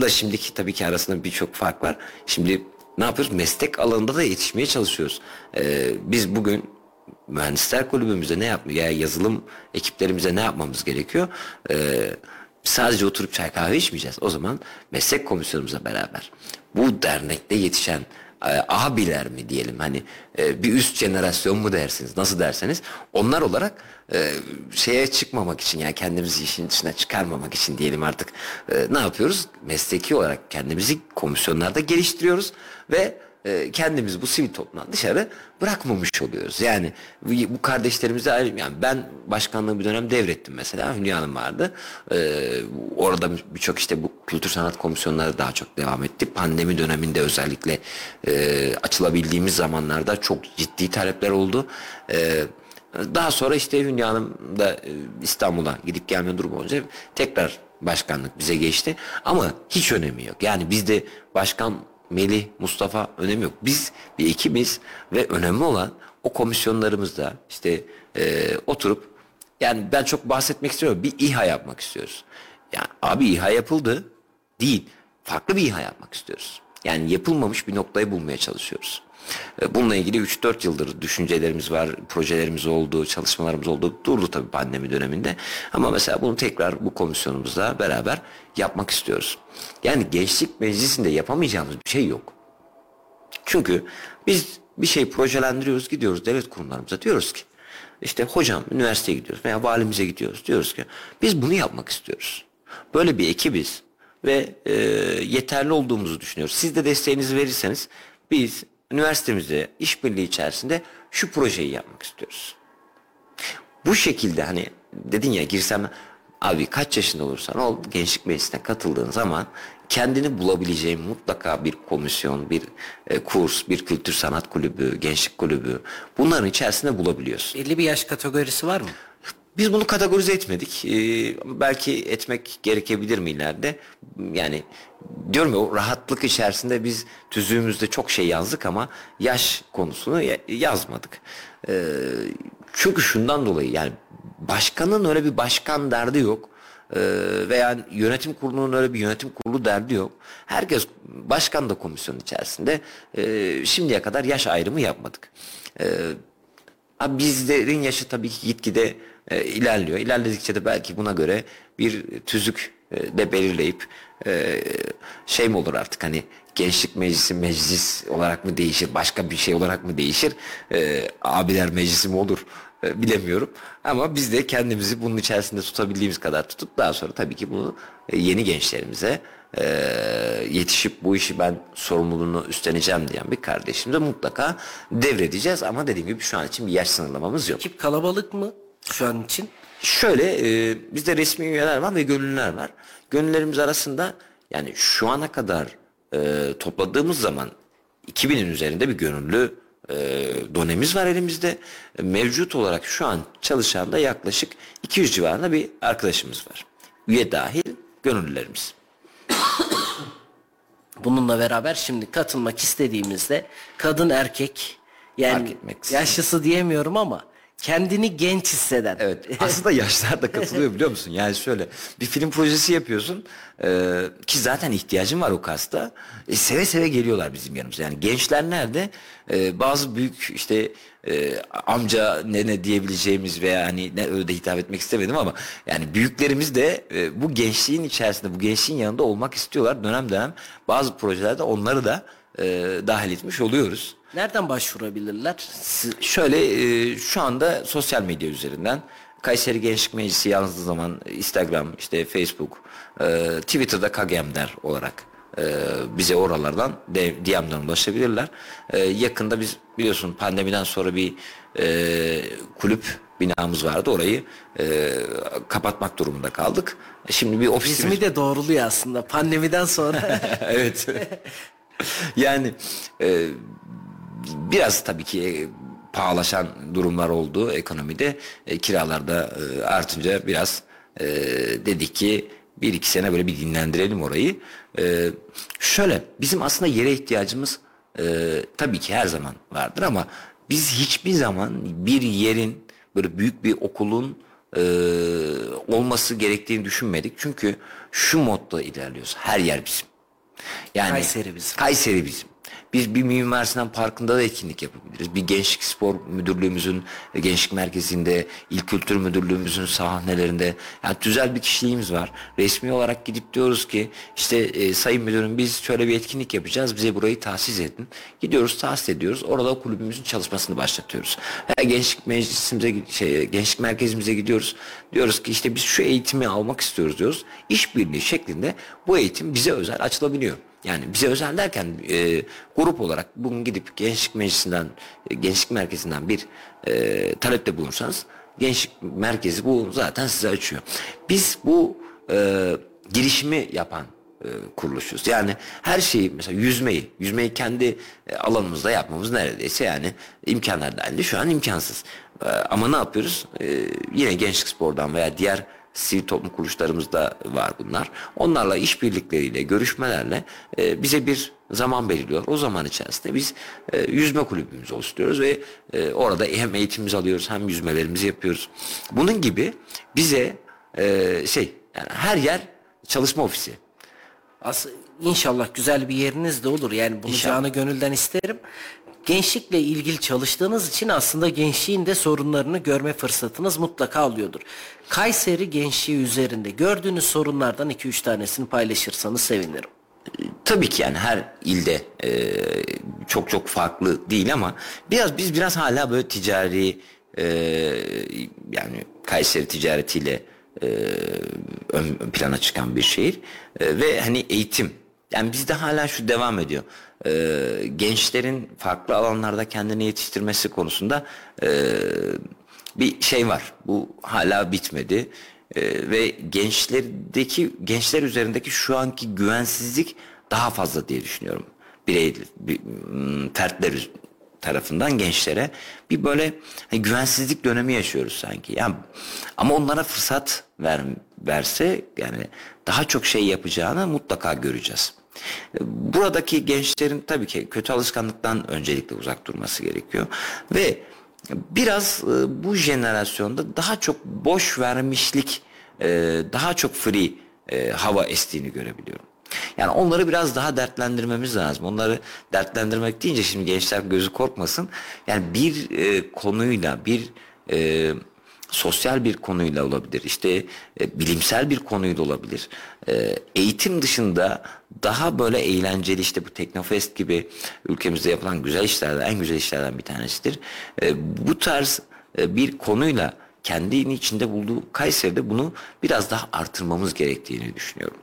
la şimdiki tabii ki arasında birçok fark var. Şimdi ne yapıyoruz? Meslek alanında da yetişmeye çalışıyoruz. Ee, biz bugün mühendisler kulübümüze ne yapmıyor? Ya yazılım ekiplerimize ne yapmamız gerekiyor? Ee, sadece oturup çay kahve içmeyeceğiz. O zaman meslek komisyonumuza beraber bu dernekte yetişen e, abiler mi diyelim? Hani e, bir üst jenerasyon mu dersiniz? Nasıl derseniz onlar olarak e, şeye çıkmamak için yani kendimizi işin dışına çıkarmamak için diyelim artık ne yapıyoruz? Mesleki olarak kendimizi komisyonlarda geliştiriyoruz ve e, kendimizi bu sivil toplumdan dışarı bırakmamış oluyoruz. Yani bu, kardeşlerimize ayrı yani ben başkanlığı bir dönem devrettim mesela Hülya Hanım vardı. Ee, orada birçok işte bu kültür sanat komisyonları daha çok devam etti. Pandemi döneminde özellikle e, açılabildiğimiz zamanlarda çok ciddi talepler oldu. Ee, daha sonra işte Hülya Hanım da e, İstanbul'a gidip gelme durumu olunca tekrar başkanlık bize geçti. Ama hiç önemi yok. Yani bizde başkan Melih, Mustafa önemi yok. Biz bir ekibiz ve önemli olan o komisyonlarımızda işte e, oturup yani ben çok bahsetmek istiyorum. Bir İHA yapmak istiyoruz. Yani abi İHA yapıldı değil. Farklı bir İHA yapmak istiyoruz. Yani yapılmamış bir noktayı bulmaya çalışıyoruz. E, bununla ilgili 3-4 yıldır düşüncelerimiz var, projelerimiz oldu, çalışmalarımız oldu. Durdu tabii pandemi döneminde. Ama mesela bunu tekrar bu komisyonumuzla beraber yapmak istiyoruz. Yani gençlik meclisinde yapamayacağımız bir şey yok. Çünkü biz bir şey projelendiriyoruz, gidiyoruz devlet kurumlarımıza diyoruz ki işte hocam üniversiteye gidiyoruz veya valimize gidiyoruz diyoruz ki biz bunu yapmak istiyoruz. Böyle bir ekibiz ve e, yeterli olduğumuzu düşünüyoruz. Siz de desteğinizi verirseniz biz üniversitemizde işbirliği içerisinde şu projeyi yapmak istiyoruz. Bu şekilde hani dedin ya girsem abi kaç yaşında olursan ol gençlik meclisine katıldığın zaman kendini bulabileceğin mutlaka bir komisyon, bir e, kurs, bir kültür sanat kulübü, gençlik kulübü bunların içerisinde bulabiliyorsun. Belli bir yaş kategorisi var mı? Biz bunu kategorize etmedik. Ee, belki etmek gerekebilir mi ileride? Yani diyorum ya o rahatlık içerisinde biz tüzüğümüzde çok şey yazdık ama yaş konusunu yazmadık. Ee, çünkü şundan dolayı yani başkanın öyle bir başkan derdi yok. Ee, veya yönetim kurulunun öyle bir yönetim kurulu derdi yok. Herkes başkan da komisyon içerisinde. Ee, şimdiye kadar yaş ayrımı yapmadık. Ee, bizlerin yaşı tabii ki gitgide e, ilerliyor. İlerledikçe de belki buna göre bir tüzük e, de belirleyip e, şey mi olur artık? Hani gençlik meclisi meclis olarak mı değişir? Başka bir şey olarak mı değişir? E, abiler meclisi mi olur? E, bilemiyorum. Ama biz de kendimizi bunun içerisinde tutabildiğimiz kadar tutup daha sonra tabii ki bunu e, yeni gençlerimize e, yetişip bu işi ben sorumluluğunu üstleneceğim diyen bir kardeşimize mutlaka devredeceğiz. Ama dediğim gibi şu an için bir yaş sınırlamamız yok. Ekip kalabalık mı şu an için? Şöyle e, bizde resmi üyeler var ve gönüllüler var. Gönüllerimiz arasında yani şu ana kadar e, topladığımız zaman 2000'in üzerinde bir gönüllü e, donemiz var elimizde. Mevcut olarak şu an çalışan da yaklaşık 200 civarında bir arkadaşımız var. Üye dahil gönüllülerimiz. Bununla beraber şimdi katılmak istediğimizde kadın erkek yani yaşlısı diyemiyorum ama kendini genç hisseden. Evet. Aslında yaşlar da katılıyor biliyor musun? Yani şöyle bir film projesi yapıyorsun e, ki zaten ihtiyacın var o kasta. E, seve seve geliyorlar bizim yanımıza. Yani gençler nerede? E, bazı büyük işte e, amca nene diyebileceğimiz veya hani ne öyle de hitap etmek istemedim ama yani büyüklerimiz de e, bu gençliğin içerisinde bu gençliğin yanında olmak istiyorlar. Dönem dönem bazı projelerde onları da e, dahil etmiş oluyoruz. Nereden başvurabilirler? Siz, şöyle e, şu anda sosyal medya üzerinden Kayseri Gençlik Meclisi yazdığı zaman Instagram, işte Facebook, e, Twitter'da Kagemder olarak e, bize oralardan DM'den ulaşabilirler. E, yakında biz biliyorsun pandemiden sonra bir e, kulüp binamız vardı. Orayı e, kapatmak durumunda kaldık. Şimdi bir ofisimiz... İsmi de doğruluyor aslında pandemiden sonra. evet. yani e, biraz tabii ki e, pahalaşan durumlar oldu ekonomide. E, kiralarda e, artınca biraz e, dedik ki bir iki sene böyle bir dinlendirelim orayı. E, şöyle bizim aslında yere ihtiyacımız e, tabii ki her zaman vardır ama biz hiçbir zaman bir yerin böyle büyük bir okulun e, olması gerektiğini düşünmedik. Çünkü şu modda ilerliyoruz. Her yer bizim. Yani Kayseri bizim. Kayseri bizim. Biz bir Mimar Sinan Parkı'nda da etkinlik yapabiliriz. Bir Gençlik Spor Müdürlüğümüzün Gençlik Merkezi'nde, İl Kültür Müdürlüğümüzün sahnelerinde yani güzel bir kişiliğimiz var. Resmi olarak gidip diyoruz ki işte e, Sayın Müdürüm biz şöyle bir etkinlik yapacağız. Bize burayı tahsis edin. Gidiyoruz tahsis ediyoruz. Orada kulübümüzün çalışmasını başlatıyoruz. Veya gençlik meclisimize şey, gençlik merkezimize gidiyoruz. Diyoruz ki işte biz şu eğitimi almak istiyoruz diyoruz. İşbirliği şeklinde bu eğitim bize özel açılabiliyor. Yani bize özel derken e, grup olarak bugün gidip gençlik meclisinden, e, gençlik merkezinden bir e, talepte bulursanız gençlik merkezi bu zaten size açıyor. Biz bu e, girişimi yapan e, kuruluşuz. Yani her şeyi mesela yüzmeyi, yüzmeyi kendi e, alanımızda yapmamız neredeyse yani imkanlar dahilinde şu an imkansız. E, ama ne yapıyoruz? E, yine gençlik spordan veya diğer sivil toplum kuruluşlarımızda var bunlar. Onlarla işbirlikleriyle, görüşmelerle e, bize bir zaman belirliyor. O zaman içerisinde biz e, yüzme kulübümüzü oluşturuyoruz ve e, orada hem eğitimimizi alıyoruz hem yüzmelerimizi yapıyoruz. Bunun gibi bize e, şey yani her yer çalışma ofisi. As inşallah güzel bir yeriniz de olur. Yani bunu İnşallah. canı gönülden isterim. Gençlikle ilgili çalıştığınız için aslında gençliğin de sorunlarını görme fırsatınız mutlaka oluyordur. Kayseri gençliği üzerinde gördüğünüz sorunlardan 2-3 tanesini paylaşırsanız sevinirim. Tabii ki yani her ilde e, çok çok farklı değil ama biraz biz biraz hala böyle ticari e, yani Kayseri ticaretiyle e, ön, ön plana çıkan bir şehir E, ve hani eğitim yani bizde hala şu devam ediyor. E, gençlerin farklı alanlarda kendini yetiştirmesi konusunda e, bir şey var. Bu hala bitmedi. Ee, ve gençlerdeki gençler üzerindeki şu anki güvensizlik daha fazla diye düşünüyorum. Birey bir, mm, fertler tarafından gençlere bir böyle hani güvensizlik dönemi yaşıyoruz sanki. Yani ama onlara fırsat ver, verse yani daha çok şey yapacağını mutlaka göreceğiz. Buradaki gençlerin tabii ki kötü alışkanlıktan öncelikle uzak durması gerekiyor ve biraz e, bu jenerasyonda daha çok boş vermişlik, e, daha çok free e, hava estiğini görebiliyorum. Yani onları biraz daha dertlendirmemiz lazım. Onları dertlendirmek deyince şimdi gençler gözü korkmasın. Yani bir konuyla bir e, sosyal bir konuyla olabilir. İşte e, bilimsel bir konuyla olabilir. E, eğitim dışında daha böyle eğlenceli işte bu Teknofest gibi ülkemizde yapılan güzel işlerden en güzel işlerden bir tanesidir. E, bu tarz e, bir konuyla kendini içinde bulduğu Kayseri'de bunu biraz daha artırmamız gerektiğini düşünüyorum.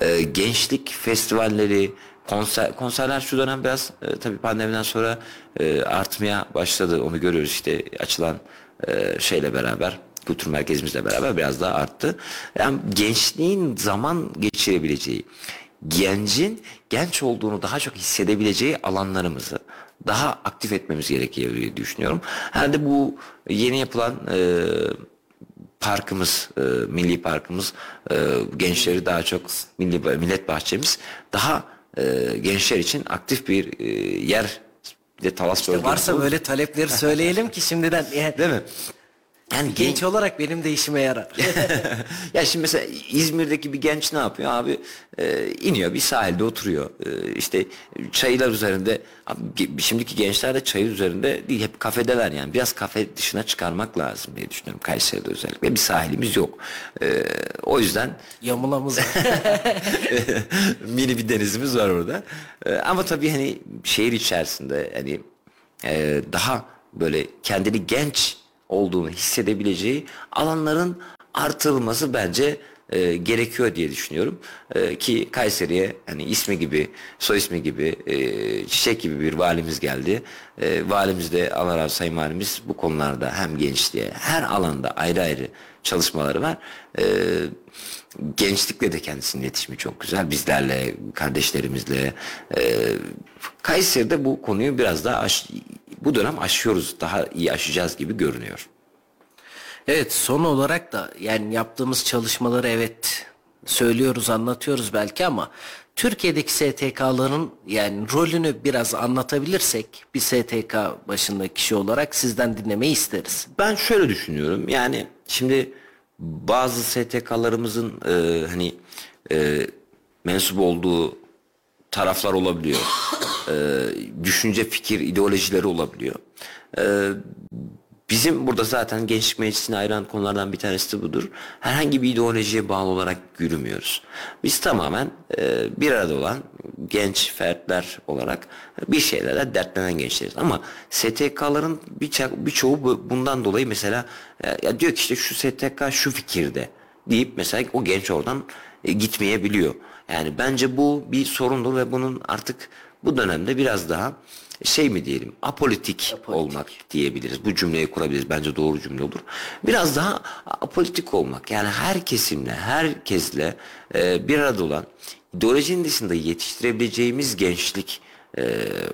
E, gençlik festivalleri, konser, konserler şu dönem biraz e, tabii pandemiden sonra e, artmaya başladı. Onu görüyoruz işte açılan e, şeyle beraber kültür merkezimizle beraber biraz daha arttı. Yani gençliğin zaman geçirebileceği, gencin genç olduğunu daha çok hissedebileceği alanlarımızı daha aktif etmemiz gerekiyor diye düşünüyorum. Herhalde bu yeni yapılan e, parkımız, e, milli parkımız, e, gençleri daha çok milli millet bahçemiz daha e, gençler için aktif bir e, yer. De Talas bölgesi Varsa böyle talepleri söyleyelim ki şimdiden yani Değil mi? Yani genç olarak benim de işime yarar. ya şimdi mesela İzmir'deki bir genç ne yapıyor abi? Ee, iniyor bir sahilde oturuyor. Ee, işte çaylar üzerinde. Abi, şimdiki gençler de çayır üzerinde değil hep kafedeler yani. Biraz kafe dışına çıkarmak lazım diye düşünüyorum Kayseri'de özellikle. Bir sahilimiz yok. Ee, o yüzden Yamulamız var. mini bir denizimiz var orada. Ee, ama tabii hani şehir içerisinde hani e, daha böyle kendini genç olduğunu hissedebileceği alanların artırılması bence e, gerekiyor diye düşünüyorum. E, ki Kayseri'ye hani ismi gibi, soy ismi gibi, e, çiçek gibi bir valimiz geldi. E, valimiz de Allah razı Sayın Valimiz bu konularda hem gençliğe her alanda ayrı ayrı çalışmaları var. E, gençlikle de kendisinin iletişimi çok güzel. Bizlerle, kardeşlerimizle. E, Kayseri'de bu konuyu biraz daha aş, bu dönem aşıyoruz. Daha iyi aşacağız gibi görünüyor. Evet son olarak da yani yaptığımız çalışmaları evet söylüyoruz anlatıyoruz belki ama Türkiye'deki STK'ların yani rolünü biraz anlatabilirsek bir STK başındaki kişi olarak sizden dinlemeyi isteriz. Ben şöyle düşünüyorum. Yani şimdi bazı STK'larımızın e, hani e, mensup olduğu taraflar olabiliyor. E, düşünce, fikir, ideolojileri olabiliyor. E, Bizim burada zaten Gençlik Meclisi'ne ayıran konulardan bir tanesi de budur. Herhangi bir ideolojiye bağlı olarak yürümüyoruz. Biz tamamen e, bir arada olan genç fertler olarak bir şeylerle dertlenen gençleriz. Ama STK'ların birçoğu bir bundan dolayı mesela e, ya diyor ki işte şu STK şu fikirde deyip mesela o genç oradan e, gitmeyebiliyor. Yani bence bu bir sorundur ve bunun artık bu dönemde biraz daha şey mi diyelim apolitik, apolitik olmak diyebiliriz. Bu cümleyi kurabiliriz. Bence doğru cümle olur. Biraz daha apolitik olmak. Yani her kesimle, herkesle e, bir arada olan ideolojinin dışında yetiştirebileceğimiz gençlik e,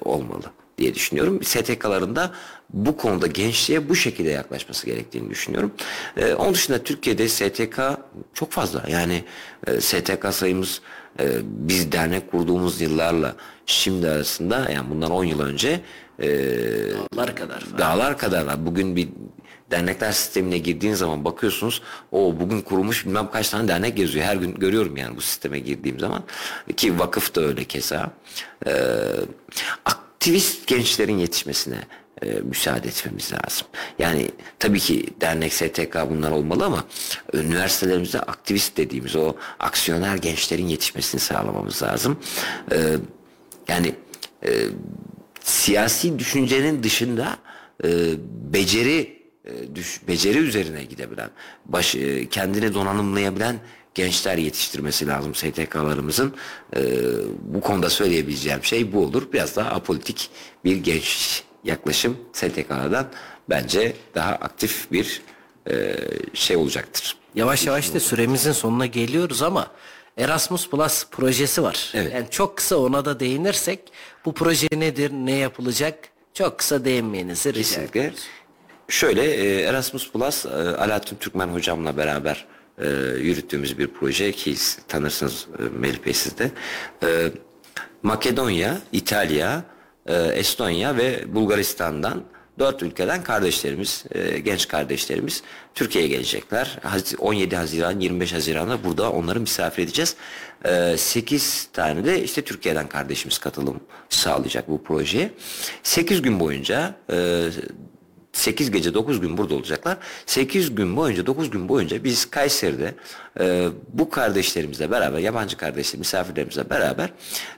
olmalı diye düşünüyorum. STK'larında bu konuda gençliğe bu şekilde yaklaşması gerektiğini düşünüyorum. Ee, onun dışında Türkiye'de STK çok fazla. Yani e, STK sayımız e, biz dernek kurduğumuz yıllarla şimdi arasında yani bundan 10 yıl önce e, dağlar kadar falan. dağlar kadar var. Bugün bir dernekler sistemine girdiğin zaman bakıyorsunuz o bugün kurulmuş bilmem kaç tane dernek yazıyor. Her gün görüyorum yani bu sisteme girdiğim zaman ki vakıf da öyle keza. Ee, aktivist gençlerin yetişmesine e, müsaade etmemiz lazım. Yani tabii ki dernek, STK bunlar olmalı ama üniversitelerimizde aktivist dediğimiz o aksiyoner gençlerin yetişmesini sağlamamız lazım. E, yani e, siyasi düşüncenin dışında e, beceri e, düş, beceri üzerine gidebilen, baş, e, kendini donanımlayabilen gençler yetiştirmesi lazım STK'larımızın. E, bu konuda söyleyebileceğim şey bu olur. Biraz daha apolitik bir genç yaklaşım STK'lardan bence daha aktif bir e, şey olacaktır. Yavaş yavaş da süremizin sonuna geliyoruz ama Erasmus Plus projesi var. Evet. Yani çok kısa ona da değinirsek bu proje nedir, ne yapılacak? Çok kısa değinmenizi rica Kesinlikle. ediyoruz. Şöyle e, Erasmus Plus e, Alaaddin Türkmen hocamla beraber e, yürüttüğümüz bir proje ki tanırsınız Melih Bey siz de. Makedonya, İtalya, Estonya ve Bulgaristan'dan dört ülkeden kardeşlerimiz, genç kardeşlerimiz Türkiye'ye gelecekler. 17 Haziran, 25 Haziran'da burada onları misafir edeceğiz. 8 tane de işte Türkiye'den kardeşimiz katılım sağlayacak bu projeye. 8 gün boyunca 8 gece 9 gün burada olacaklar. 8 gün boyunca 9 gün boyunca biz Kayseri'de e, bu kardeşlerimizle beraber yabancı kardeşler misafirlerimizle beraber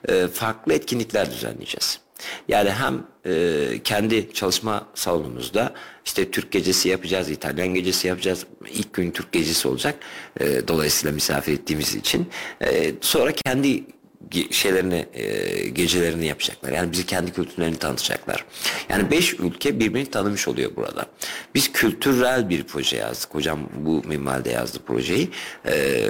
e, farklı etkinlikler düzenleyeceğiz. Yani hem e, kendi çalışma salonumuzda işte Türk gecesi yapacağız, İtalyan gecesi yapacağız. İlk gün Türk gecesi olacak. E, dolayısıyla misafir ettiğimiz için. E, sonra kendi şeylerini e, gecelerini yapacaklar. Yani bizi kendi kültürlerini tanıtacaklar. Yani beş ülke birbirini tanımış oluyor burada. Biz kültürel bir proje yazdık. Hocam bu minvalde yazdı projeyi. E,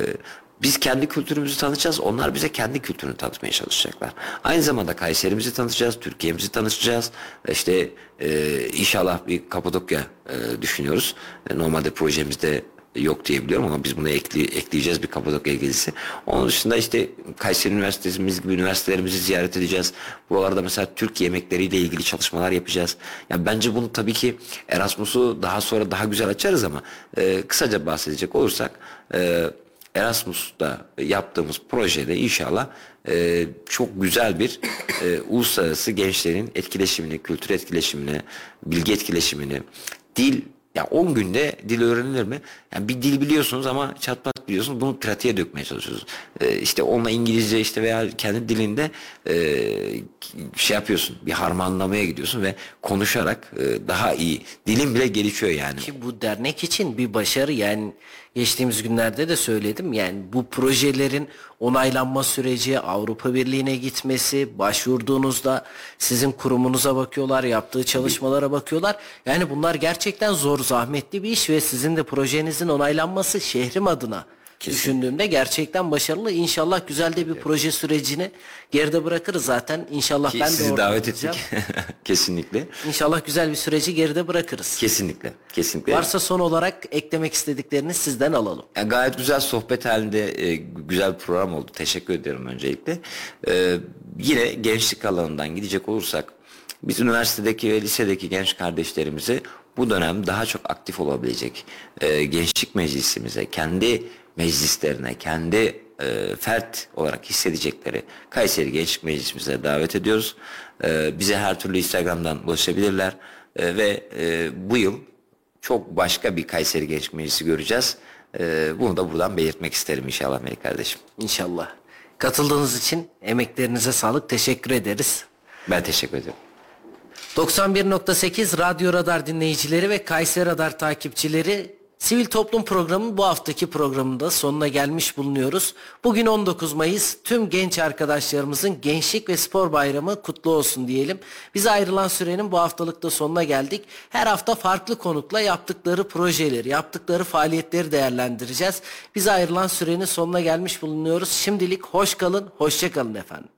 biz kendi kültürümüzü tanıtacağız. Onlar bize kendi kültürünü tanıtmaya çalışacaklar. Aynı zamanda Kayserimizi tanıtacağız, Türkiye'mizi tanıtacağız. İşte e, inşallah bir Kapadokya e, düşünüyoruz. E, normalde projemizde yok diye biliyorum ama biz bunu ekli, ekleyeceğiz bir Kapadokya gezisi. Onun dışında işte Kayseri Üniversitemiz gibi üniversitelerimizi ziyaret edeceğiz. Buralarda mesela Türk yemekleriyle ilgili çalışmalar yapacağız. Yani bence bunu tabii ki Erasmus'u daha sonra daha güzel açarız ama e, kısaca bahsedecek olursak e, Erasmus'ta yaptığımız projede inşallah e, çok güzel bir e, uluslararası gençlerin etkileşimini, kültür etkileşimini, bilgi etkileşimini, dil ya 10 günde dil öğrenilir mi? Yani bir dil biliyorsunuz ama çatpat biliyorsunuz. Bunu pratiğe dökmeye çalışıyorsunuz. Ee, işte onunla İngilizce işte veya kendi dilinde e, şey yapıyorsun. Bir harmanlamaya gidiyorsun ve konuşarak e, daha iyi. Dilin bile gelişiyor yani. Ki bu dernek için bir başarı yani geçtiğimiz günlerde de söyledim. Yani bu projelerin onaylanma süreci, Avrupa Birliği'ne gitmesi, başvurduğunuzda sizin kurumunuza bakıyorlar, yaptığı çalışmalara bakıyorlar. Yani bunlar gerçekten zor, zahmetli bir iş ve sizin de projenizin onaylanması şehrim adına Kesin. düşündüğümde gerçekten başarılı. İnşallah güzel de bir evet. proje sürecini geride bırakırız zaten. İnşallah Ki ben sizi de davet ettik. Kesinlikle. İnşallah güzel bir süreci geride bırakırız. Kesinlikle. Kesinlikle. Varsa son olarak eklemek istediklerini sizden alalım. Yani gayet güzel sohbet halinde e, güzel bir program oldu. Teşekkür ederim öncelikle. E, yine gençlik alanından gidecek olursak biz üniversitedeki ve lisedeki genç kardeşlerimizi bu dönem daha çok aktif olabilecek e, gençlik meclisimize, kendi meclislerine, kendi e, fert olarak hissedecekleri Kayseri Gençlik Meclisimize davet ediyoruz. E, bize her türlü Instagram'dan ulaşabilirler E, ve e, bu yıl çok başka bir Kayseri Gençlik Meclisi göreceğiz. E, bunu da buradan belirtmek isterim inşallah Melih kardeşim. İnşallah. Katıldığınız için emeklerinize sağlık. Teşekkür ederiz. Ben teşekkür ederim. 91.8 Radyo Radar dinleyicileri ve Kayseri Radar takipçileri Sivil Toplum Programı bu haftaki programında sonuna gelmiş bulunuyoruz. Bugün 19 Mayıs tüm genç arkadaşlarımızın Gençlik ve Spor Bayramı kutlu olsun diyelim. Bize ayrılan sürenin bu haftalıkta sonuna geldik. Her hafta farklı konukla yaptıkları projeleri, yaptıkları faaliyetleri değerlendireceğiz. Bize ayrılan sürenin sonuna gelmiş bulunuyoruz. Şimdilik hoş kalın, hoşça kalın efendim.